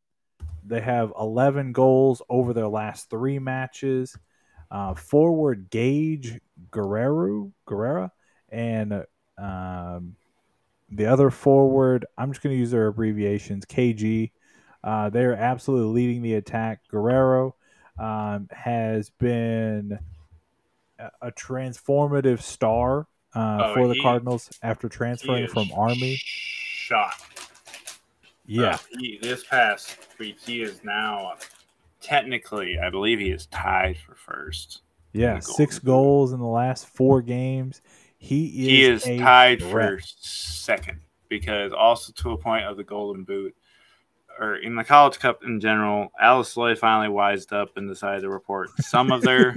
A: they have 11 goals over their last three matches. Uh, forward Gage Guerrero, Guerrera and um, the other forward, I'm just going to use their abbreviations, KG. Uh, they're absolutely leading the attack. Guerrero um, has been a, a transformative star uh,
B: Oh,
A: for the
B: he-
A: Cardinals after transferring from Army.
B: Shot.
A: Yeah,
B: Uh, he, this past week, he is now technically, I believe he is tied for first.
A: yeah, six goals in the last four games. He is
B: he is tied
A: threat.
B: for second because also to a point of the Golden Boot or in the College Cup in general, Alice Lloyd finally wised up and decided to report some of their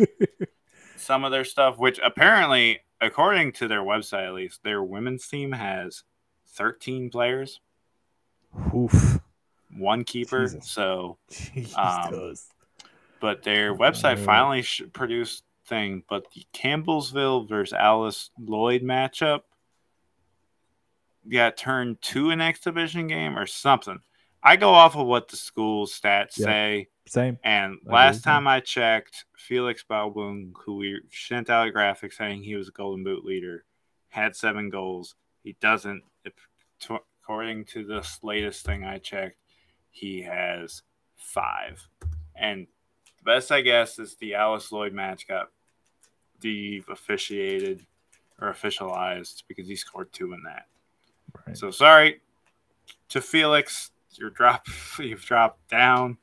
B: some of their stuff, which apparently, according to their website at least, their women's team has 13 players,
A: Oof.
B: One keeper.
A: Jesus.
B: So, um,
A: Jesus.
B: but their oh, website
A: Oh.
B: finally sh- produced thing. But the Campbellsville versus Alice Lloyd matchup got turned to an exhibition game or something. I go off of what the school stats
A: Yeah.
B: say.
A: Same.
B: And
A: I
B: last time I checked, Felix Balboon, who we sent out a graphic saying he was a Golden Boot leader, had seven goals. He doesn't, according to this latest thing I checked, he has five. And the best, I guess, is the Alice Lloyd match got de officiated or officialized because he scored two in that.
A: Right.
B: So sorry to Felix, your drop you've dropped down.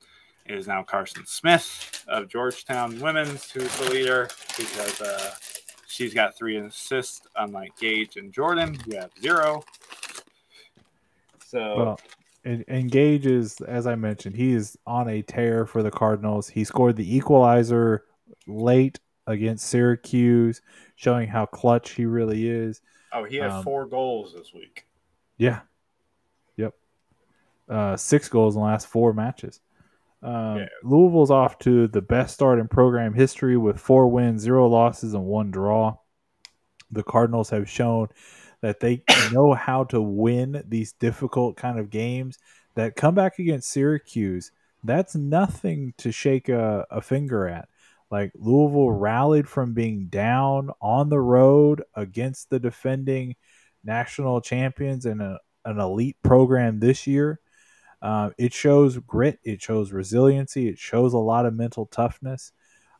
B: It is now Carson Smith of Georgetown Women's who's the leader because uh, she's got three assists, unlike Gage and Jordan, who have zero. So
A: Well, En- Engage is, as I mentioned, he is on a tear for the Cardinals. He scored the equalizer late against Syracuse, showing how clutch he really is.
B: oh, he had
A: um,
B: four goals this week.
A: Yeah. Yep. Uh, six goals in the last four matches. Um,
B: Yeah.
A: Louisville's off to the best start in program history with four wins, zero losses, and one draw. The Cardinals have shown that they know how to win these difficult kind of games. That comeback against Syracuse, that's nothing to shake a, a finger at. Like Louisville rallied from being down on the road against the defending national champions and a, an elite program this year. Uh, it shows grit, it shows resiliency, it shows a lot of mental toughness.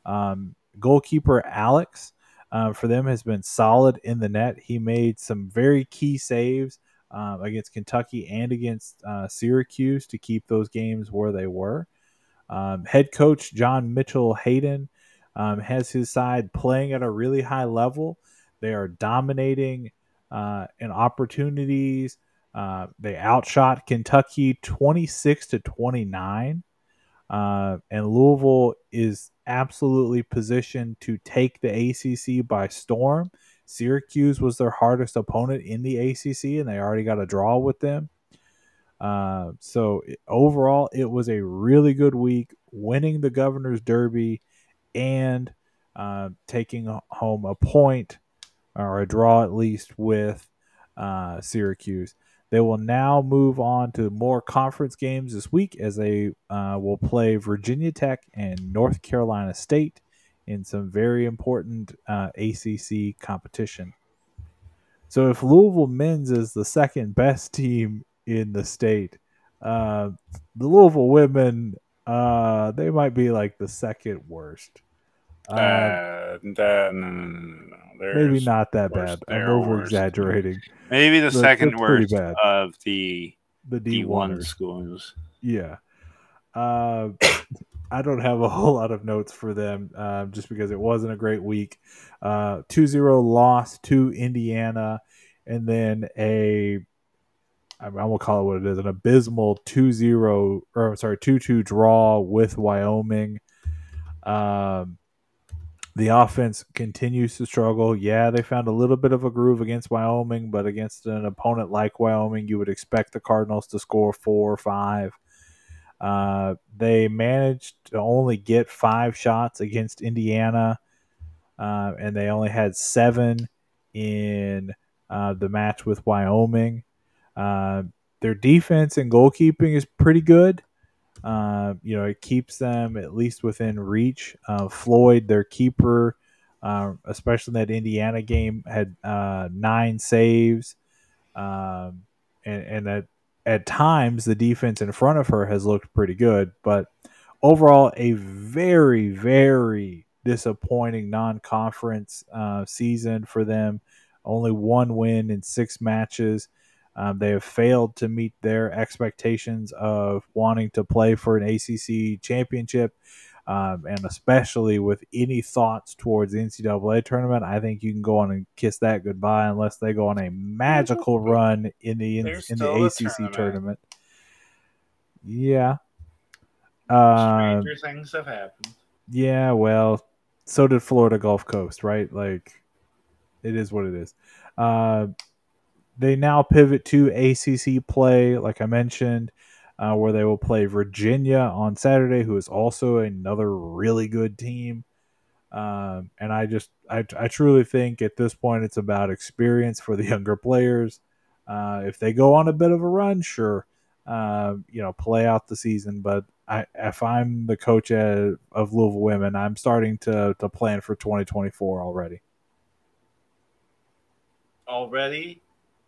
A: Um, goalkeeper Alex uh, for them has been solid in the net. He made some very key saves um, against Kentucky and against uh, Syracuse to keep those games where they were. Um, head coach John Michael Hayden um, has his side playing at a really high level. They are dominating uh, in opportunities. Uh, they outshot Kentucky 26 to 29. Uh, and Louisville is absolutely positioned to take the ACC by storm. Syracuse was their hardest opponent in the ACC, and they already got a draw with them. Uh, so overall, it was a really good week, winning the Governor's Derby and uh, taking home a point or a draw at least with uh, Syracuse. They will now move on to more conference games this week as they uh, will play Virginia Tech and North Carolina State in some very important uh, ACC competition. So if Louisville men's is the second best team in the state, uh, the Louisville women uh, they might be like the second worst. Uh,
B: Uh, that- no, no, no, no,
A: maybe not that bad. I'm over exaggerating.
B: Maybe the
A: But
B: second worst
A: bad.
B: of the
A: The D
B: one schools.
A: Yeah. Uh, I don't have a whole lot of notes for them uh, just because it wasn't a great week. Uh, 2 0 loss to Indiana, and then a, I mean, I will call it what it is an abysmal 2 0, or I'm sorry, 2 2 draw with Wyoming. Um, the offense continues to struggle. Yeah, they found a little bit of a groove against Wyoming, but against an opponent like Wyoming, you would expect the Cardinals to score four or five. Uh, they managed to only get five shots against Indiana. uh, and they only had seven in uh, the match with Wyoming. Uh, their defense and goalkeeping is pretty good. Uh, you know, it keeps them at least within reach. Uh, Floyd, their keeper, uh, especially in that Indiana game, had uh, nine saves, um, and, and at at times the defense in front of her has looked pretty good, but overall, a very very disappointing non-conference uh, season for them. Only one win in six matches. Um, they have failed to meet their expectations of wanting to play for an ACC championship, um, and especially with any thoughts towards the NCAA tournament, I think you can go on and kiss that goodbye unless they go on a magical run in the in, in the ACC tournament. tournament. Yeah.
B: Um, Stranger things have happened.
A: Yeah, well, so did Florida Gulf Coast, right? Like, it is what it is. Uh, they now pivot to ACC play, like I mentioned, uh, where they will play Virginia on Saturday, who is also another really good team. Um, and I just, I, I truly think at this point it's about experience for the younger players. Uh, if they go on a bit of a run, sure, uh, you know, play out the season. But I, if I'm the coach of Louisville women, I'm starting to to plan for 2024 already.
B: Already?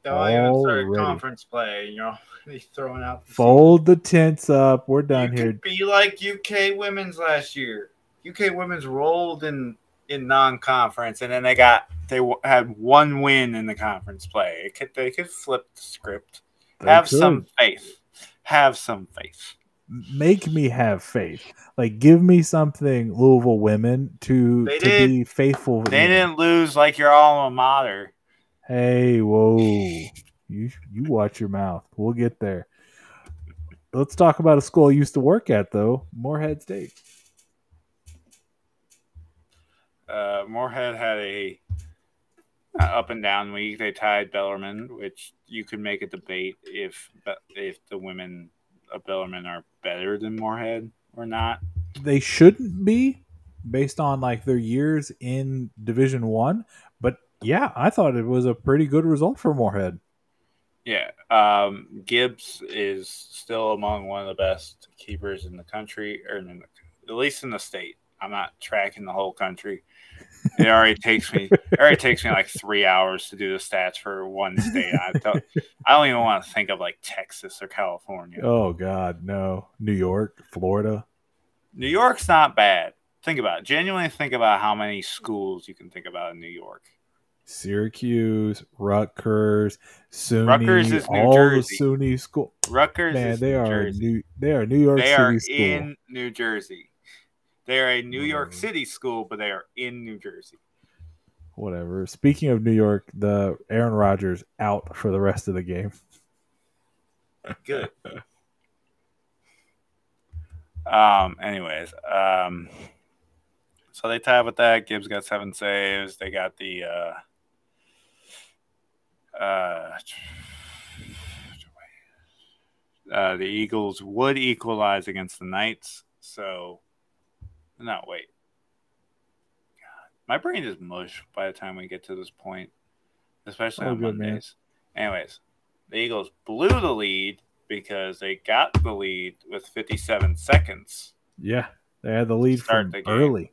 B: Don't even start conference play. You're already throwing out.
A: The Fold season. the tents up. We're done
B: you
A: here.
B: Be like UK women's last year. UK women's rolled in in non-conference, and then they got they had one win in the conference play. It could, they could flip the script. They have could. some faith. Have some faith.
A: Make me have faith. Like, give me something, Louisville women, to they to be faithful.
B: They didn't lose like your alma mater.
A: Hey, whoa. You you watch your mouth. We'll get there. Let's talk about a school I used to work at though, Morehead State.
B: Uh, Morehead had a uh, up and down week. They tied Bellarmine, which you could make a debate if if the women of Bellarmine are better than Morehead or not.
A: They shouldn't be based on like their years in Division One, yeah, I thought it was a pretty good result for Morehead.
B: Yeah, um, Gibbs is still among one of the best keepers in the country, or the, at least in the state. I'm not tracking the whole country. It already takes me. It already takes me like three hours to do the stats for one state. I don't, I don't even want to think of like Texas or California.
A: Oh God, no! New York, Florida.
B: New York's not bad. Think about it. Genuinely think about how many schools you can think about in New York.
A: Syracuse, Rutgers, SUNY, Rutgers is New all Jersey. the SUNY school.
B: Rutgers Man,
A: they are
B: Jersey.
A: New. They are New York City.
B: they
A: City
B: are
A: school.
B: in New Jersey. They are a New York City school, but they are in New Jersey.
A: Whatever. Speaking of New York, the Aaron Rodgers out for the rest of the game.
B: Good. um. Anyways. Um. So they tied with that. Gibbs got seven saves. They got the. Uh, uh, uh, the Eagles would equalize against the Knights. So, no, wait. God, my brain is mush by the time we get to this point, especially oh, on good, Mondays. Man. Anyways, the Eagles blew the lead because they got the lead with 57 seconds.
A: Yeah, they had the lead from the early,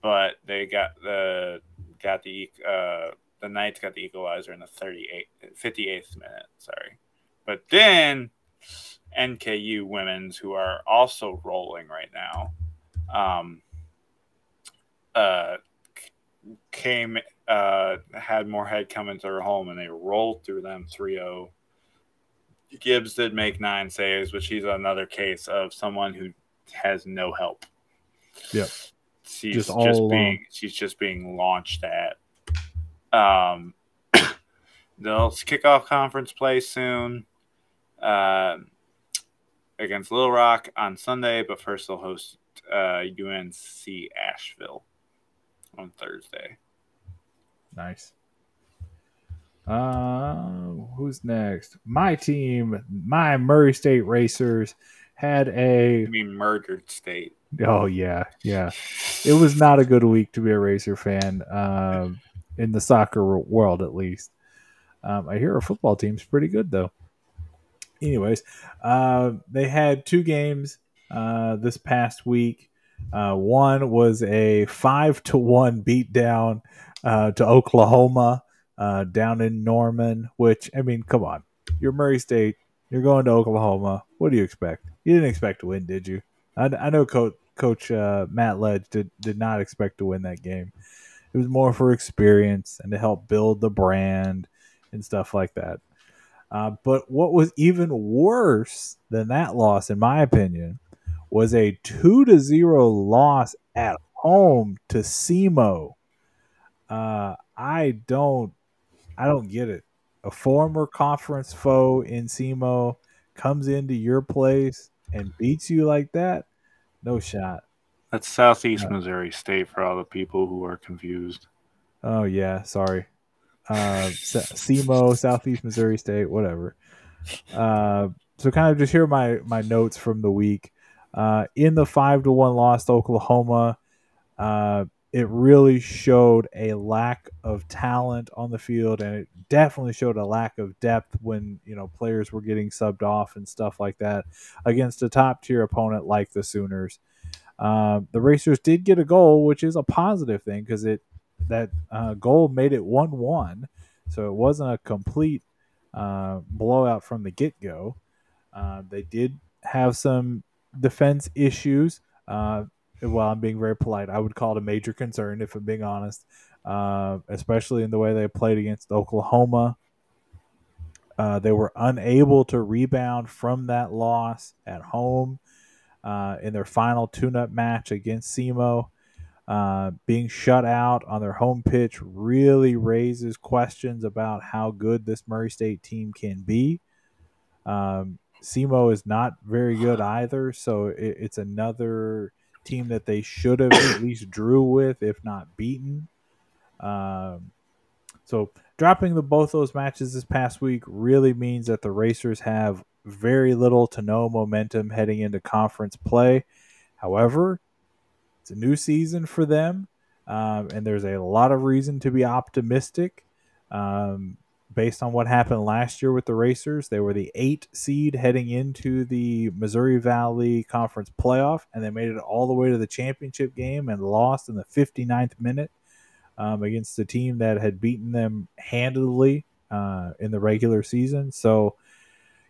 B: but they got the got the uh, the Knights got the equalizer in the 38, 58th minute. Sorry. But then NKU women's, who are also rolling right now, um, uh, came, uh, had Morehead come into their home and they rolled through them 3 0. Gibbs did make nine saves, which she's another case of someone who has no help.
A: Yeah.
B: She's just, just being she's just being launched at. Um, they'll kick off conference play soon uh, against Little Rock on Sunday, but first they'll host uh, UNC Asheville on Thursday.
A: Nice. Uh, who's next? My team, my Murray State Racers, had a
B: I mean, murdered state.
A: Oh yeah, yeah. It was not a good week to be a Racer fan, um, in the soccer world at least. Um, I hear our football team's pretty good though. Anyways, uh, they had two games uh, this past week. Uh, one was a five to one beatdown uh, to Oklahoma uh, down in Norman. Which I mean, come on, you're Murray State. You're going to Oklahoma. What do you expect? You didn't expect to win, did you? I, I know Coach Coach uh, Matt Ledge did did not expect to win that game. It was more for experience and to help build the brand and stuff like that. Uh, but what was even worse than that loss, in my opinion, was a two to zero loss at home to SEMO. Uh, I don't, I don't get it. A former conference foe in SEMO comes into your place and beats you like that. No shot.
B: That's Southeast Missouri State for all the people who are confused.
A: Oh yeah, sorry. Uh, SEMO, Southeast Missouri State, whatever. Uh, so kind of just hear my my notes from the week. Uh, in the five to one loss to Oklahoma, uh, it really showed a lack of talent on the field, and it definitely showed a lack of depth when you know players were getting subbed off and stuff like that against a top tier opponent like the Sooners. Uh, the Racers did get a goal, which is a positive thing because it that uh, goal made it one one, so it wasn't a complete uh, blowout from the get go. Uh, they did have some defense issues. Uh, well, I'm being very polite. I would call it a major concern if I'm being honest, uh, especially in the way they played against Oklahoma. They were unable to rebound from that loss at home uh, in their final tune-up match against SEMO. Uh, being shut out on their home pitch really raises questions about how good this Murray State team can be. Um, SEMO is not very good either, so it, it's another team that they should have at least drew with, if not beaten. Um, so dropping the both those matches this past week really means that the Racers have very little to no momentum heading into conference play. However, it's a new season for them, um, and there's a lot of reason to be optimistic. Um, based on what happened last year with the Racers. They were the eight seed heading into the Missouri Valley Conference playoff, and they made it all the way to the championship game and lost in the 59th minute um, against a team that had beaten them handily uh, in the regular season. So,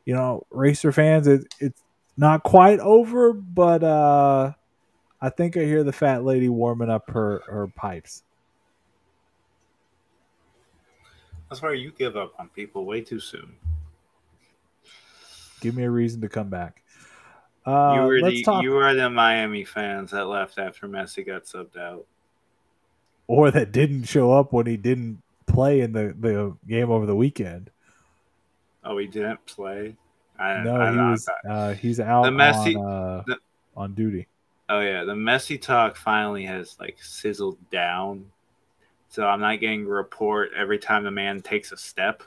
A: you know, Racer fans, it, it's not quite over, but uh, I think I hear the fat lady warming up her, her pipes.
B: That's where you give up on people way too soon.
A: Give me a reason to come back. Uh,
B: you were the talk... you were the Miami fans that left after Messi got subbed out,
A: or that didn't show up when he didn't play in the, the game over the weekend.
B: Oh, he didn't play. I,
A: no, I, he was. Uh, he's out the Messi, on, uh, the, on duty.
B: Oh yeah, the Messi talk finally has like sizzled down so I'm not getting a report every time the man takes a step.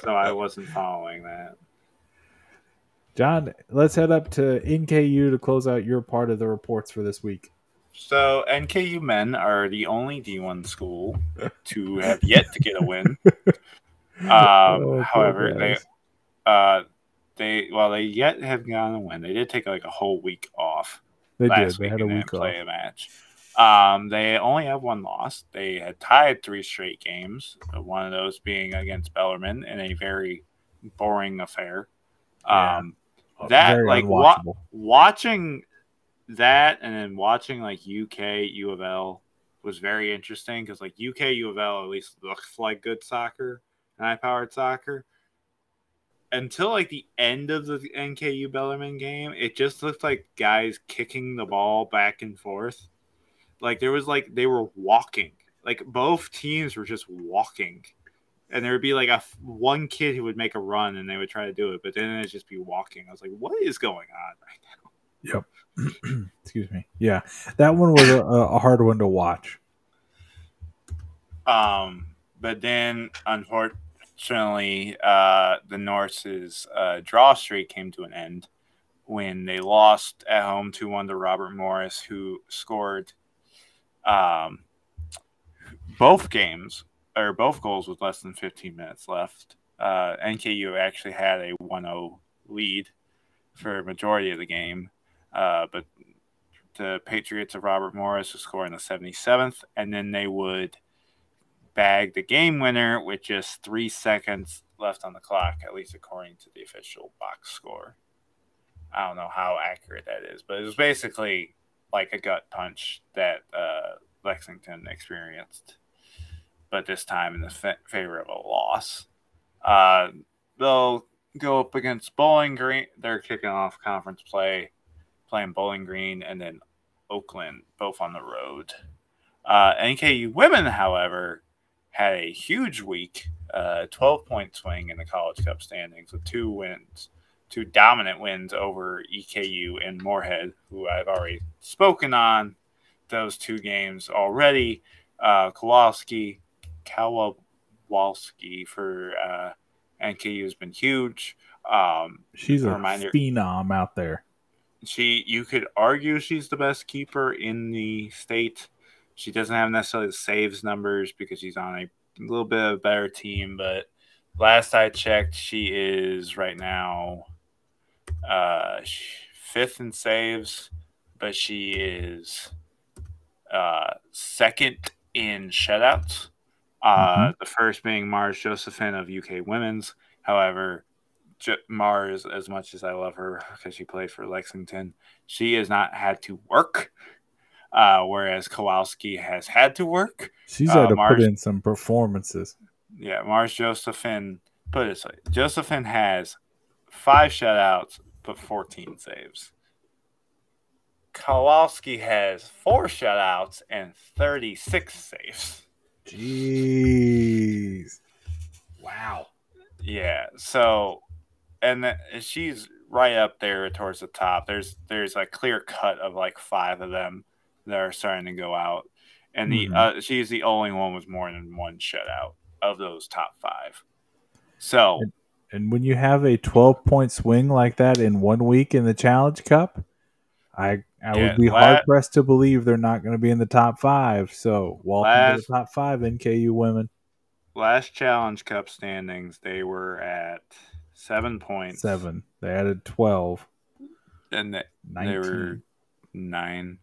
B: so I wasn't following that.
A: Jon, let's head up to NKU to close out your part of the reports for this week.
B: So NKU men are the only D1 school to have yet to get a win. Um, oh, however, they uh, they well they yet have gotten a win. They did take like a whole week off.
A: They did. They had a week
B: off. Play a match. Um, they only have one loss. They had tied three straight games, one of those being against Bellarmine in a very boring affair. Yeah. Um, that like wa- watching that and then watching like UK U of L was very interesting because like UK U of L at least looks like good soccer and high powered soccer. Until like the end of the NKU Bellarmine game, it just looked like guys kicking the ball back and forth like there was like they were walking. Like both teams were just walking. And there would be like a one kid who would make a run and they would try to do it, but then it'd just be walking. I was like, what is going on right
A: now? Yep. Excuse me. Yeah. That one was a, a hard one to watch.
B: Um, but then unfortunately, uh, the Norse's uh, draw streak came to an end when they lost at home 2 1 to Robert Morris, who scored um, both games or both goals with less than 15 minutes left. Uh, NKU actually had a 1 0 lead for a majority of the game, uh, but the Patriots of Robert Morris would score in the 77th, and then they would bag the game winner with just three seconds left on the clock, at least according to the official box score. I don't know how accurate that is, but it was basically like a gut punch that uh, Lexington experienced, but this time in the fa- favor of a loss. Uh, they'll go up against Bowling Green. They're kicking off conference play, playing Bowling Green, and then Oakland, both on the road. Uh, NKU women, however, had a huge week, uh, 12 point swing in the College Cup standings with two wins, two dominant wins over EKU and Morehead, who I've already spoken on those two games already. Uh, Kowalski, Kowalski for uh, NKU has been huge. Um,
A: She's a reminder, phenom out there.
B: She, you could argue she's the best keeper in the state. She doesn't have necessarily the saves numbers because she's on a little bit of a better team, but last I checked, she is right now uh, fifth in saves, but she is uh, second in shutouts. Uh, mm-hmm. The first being Mars Josephine of UK Women's. However, Mars, as much as I love her because she played for Lexington, she has not had to work. Uh, whereas Kowalski has had to work.
A: She's had uh, to Mars, put in some performances.
B: Yeah, Mars Josephine, put it this way Josephine has five shutouts, but 14 saves. Kowalski has four shutouts and 36 saves.
A: Jeez. Wow.
B: Yeah. So, and the, she's right up there towards the top. There's there's a clear cut of like five of them that are starting to go out, and the mm-hmm. uh, she's the only one with more than one shutout of those top five. So,
A: and, and when you have a 12 point swing like that in one week in the Challenge Cup, I I yeah, would be hard pressed to believe they're not going to be in the top five. So, welcome last, to the top five, NKU women.
B: Last Challenge Cup standings, they were at seven points.
A: Seven. They added 12.
B: And they, they were nine.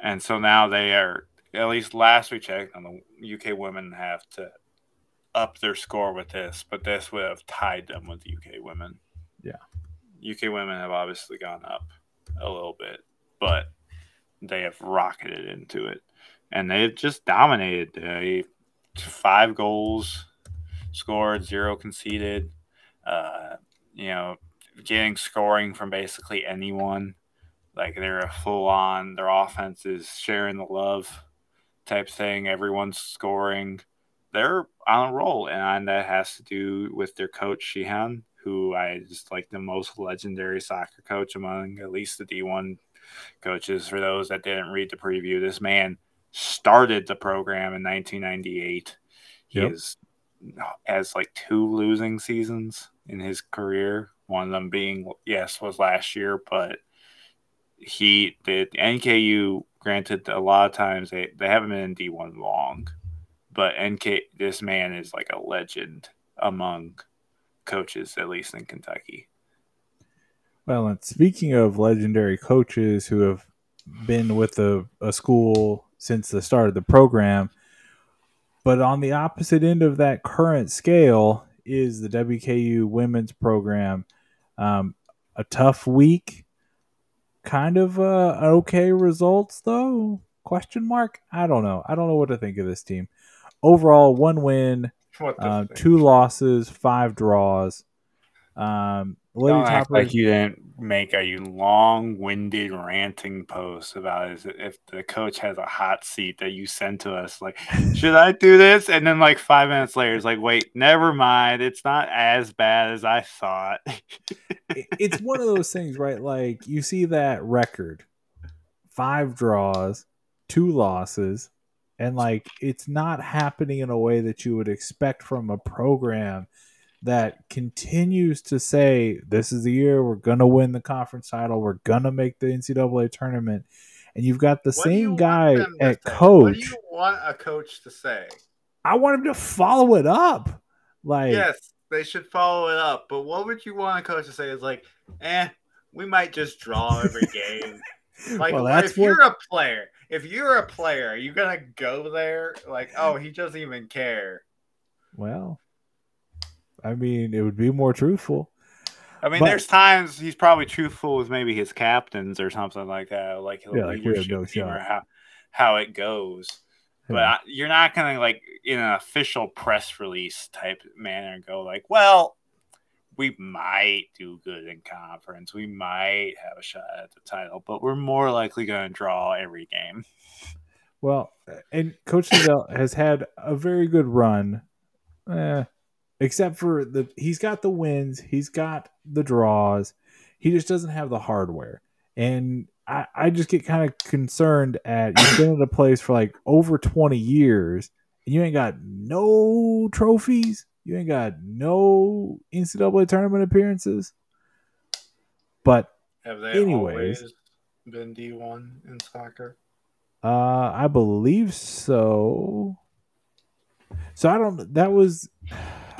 B: And so now they are, at least last we checked, on the UK women have to up their score with this, but this would have tied them with the UK women.
A: Yeah.
B: UK women have obviously gone up a little bit, but they have rocketed into it, and they've just dominated. They five goals scored, zero conceded. Uh, you know, getting scoring from basically anyone. Like they're a full on. Their offense is sharing the love type thing. Everyone's scoring. They're on a roll, and that has to do with their coach Sheehan who I just like the most legendary soccer coach among at least the D1 coaches. For those that didn't read the preview, this man started the program in 1998. He yep. is has like two losing seasons in his career. One of them being yes was last year, but he the NKU granted a lot of times they, they haven't been in D1 long, but NK this man is like a legend among coaches, at least in Kentucky.
A: Well, and speaking of legendary coaches who have been with a, a school since the start of the program, but on the opposite end of that current scale is the WKU women's program. Um, a tough week, kind of uh, okay results though? Question mark. I don't know. I don't know what to think of this team. Overall, one win, um, two losses, five draws. Um,
B: Lady Don't act like you didn't make a long-winded ranting post about as if the coach has a hot seat that you sent to us. Like, should I do this? And then like five minutes later, it's like, wait, never mind. It's not as bad as I thought.
A: it's one of those things, right? Like you see that record, five draws, two losses, and like it's not happening in a way that you would expect from a program that continues to say this is the year we're gonna win the conference title, we're gonna make the NCAA tournament, and you've got the
C: What
A: same guy at
C: coach. What do you want a coach to say?
A: I want him to follow it up. Like
C: yes, they should follow it up. But what would you want a coach to say? Is like, eh, we might just draw every game. Like,
A: well,
C: if
A: what
C: you're a player, if you're a player, are you gonna go there? Like, oh, he doesn't even care.
A: well. I mean, it would be more truthful.
B: I mean,
A: But-
B: there's times he's probably truthful with maybe his captains or something like that, like
A: Yeah, like, we have no
B: or how how it goes. But I, you're not gonna like in an official press release type manner go like, well, we might do good in conference, we might have a shot at the title, but we're more likely going to draw every game.
A: Well, and Coach Liddell has had a very good run, eh, except for the he's got the wins, he's got the draws, he just doesn't have the hardware, and I, I just get kind of concerned at you've been at a place for like over twenty years, and you ain't got no trophies, you ain't got no NCAA tournament appearances, but
C: Have they
A: Anyways.
C: always been D one in soccer?
A: Uh, I believe so. So I don't. That was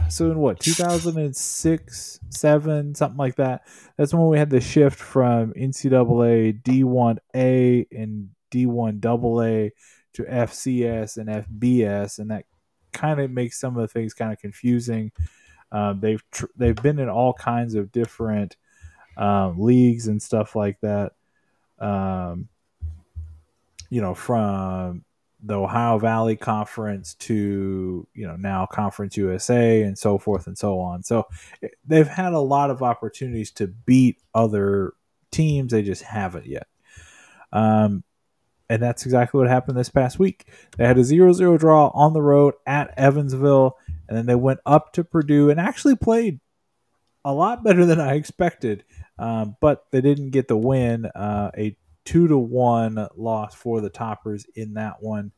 A: so in what 2006, seven, something like that. That's when we had the shift from NCAA D1A and D1 AA to FCS and FBS, and that kind of makes some of the things kind of confusing. Um, they've tr- they've been in all kinds of different um, leagues and stuff like that. Um, you know, from the Ohio Valley Conference to, you know, now Conference USA and so forth and so on. So eh, they've had a lot of opportunities to beat other teams. They just haven't yet. Um, and that's exactly what happened this past week. They had a 0 0 draw on the road at Evansville, and then they went up to Purdue and actually played a lot better than I expected. Um, but they didn't get the win. Uh, a two to one loss for the toppers in that one.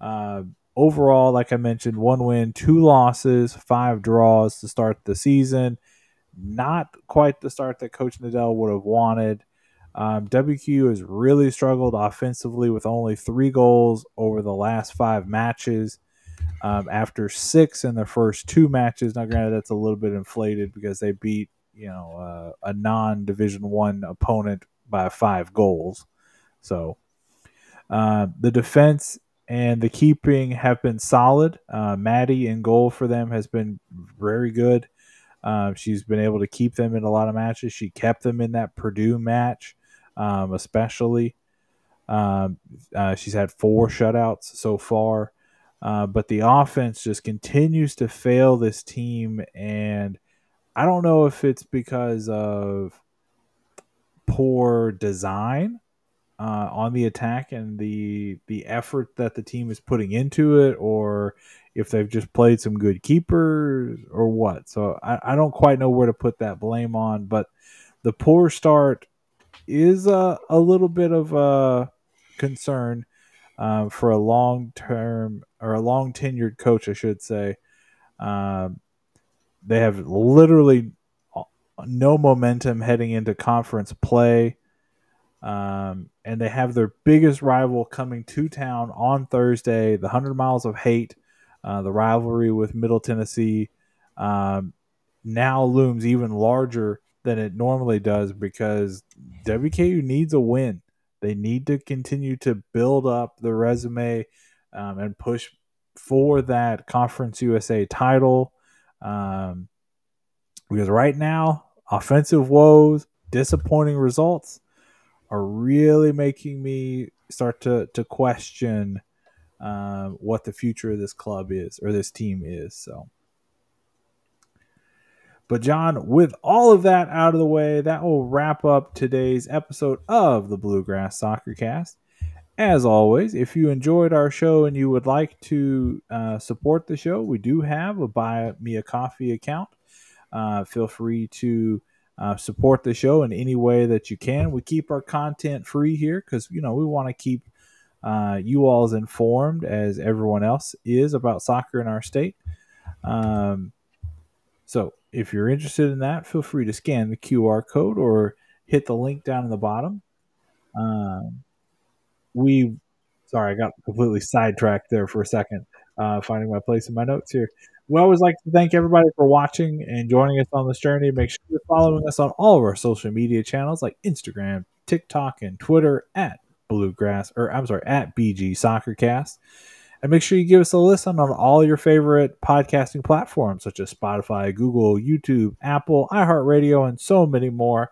A: Uh, overall, like I mentioned, one win, two losses, five draws to start the season. Not quite the start that Coach Neidell would have wanted. Um, WKU has really struggled offensively with only three goals over the last five matches. Um, after six in the first two matches, now granted that's a little bit inflated because they beat you know uh, a non-division one opponent by five goals. So uh, the defense and the keeping have been solid. Uh, Maddie in goal for them has been very good. Um, she's been able to keep them in a lot of matches. She kept them in that Purdue match, um, especially. Um, uh, she's had four shutouts so far, uh, but the offense just continues to fail this team, and I don't know if it's because of poor design uh, on the attack and the the effort that the team is putting into it, or if they've just played some good keepers or what. So I, I don't quite know where to put that blame on, but the poor start is a, a little bit of a concern um, for a long term or a long tenured coach, I should say. Um, they have literally no momentum heading into conference play. Um, and they have their biggest rival coming to town on Thursday, the 100 Miles of Hate, uh, the rivalry with Middle Tennessee, um, now looms even larger than it normally does because WKU needs a win. They need to continue to build up the resume um, and push for that Conference USA title. Um, because right now, offensive woes, disappointing results are really making me start to to question um, what the future of this club is or this team is. So, but Jon, with all of that out of the way, that will wrap up today's episode of the Bluegrass Soccer Cast. As always, if you enjoyed our show and you would like to uh, support the show, we do have a Buy Me a Coffee account. Uh, feel free to uh, support the show in any way that you can. We keep our content free here because you know we want to keep uh, you all as informed as everyone else is about soccer in our state. Um, so if you're interested in that, feel free to scan the QR code or hit the link down in the bottom. Um, we, sorry, I got completely sidetracked there for a second, uh, finding my place in my notes here. We always like to thank everybody for watching and joining us on this journey. Make sure you're following us on all of our social media channels like Instagram, TikTok, and Twitter at Bluegrass, or I'm sorry, at BG Soccercast. And make sure you give us a listen on all your favorite podcasting platforms such as Spotify, Google, YouTube, Apple, iHeartRadio, and so many more.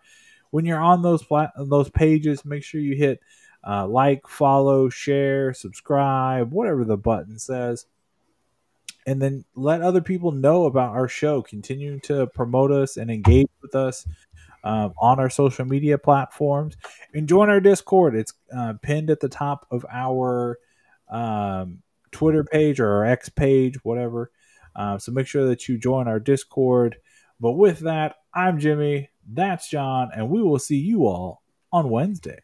A: When you're on those those pages, make sure you hit uh, like, follow, share, subscribe, whatever the button says. And then let other people know about our show. Continue to promote us and engage with us um, on our social media platforms. And join our Discord. It's uh, pinned at the top of our um, Twitter page or our X page, whatever. Uh, so make sure that you join our Discord. But with that, I'm Jimmie. That's Jon. And we will see you all on Wednesday.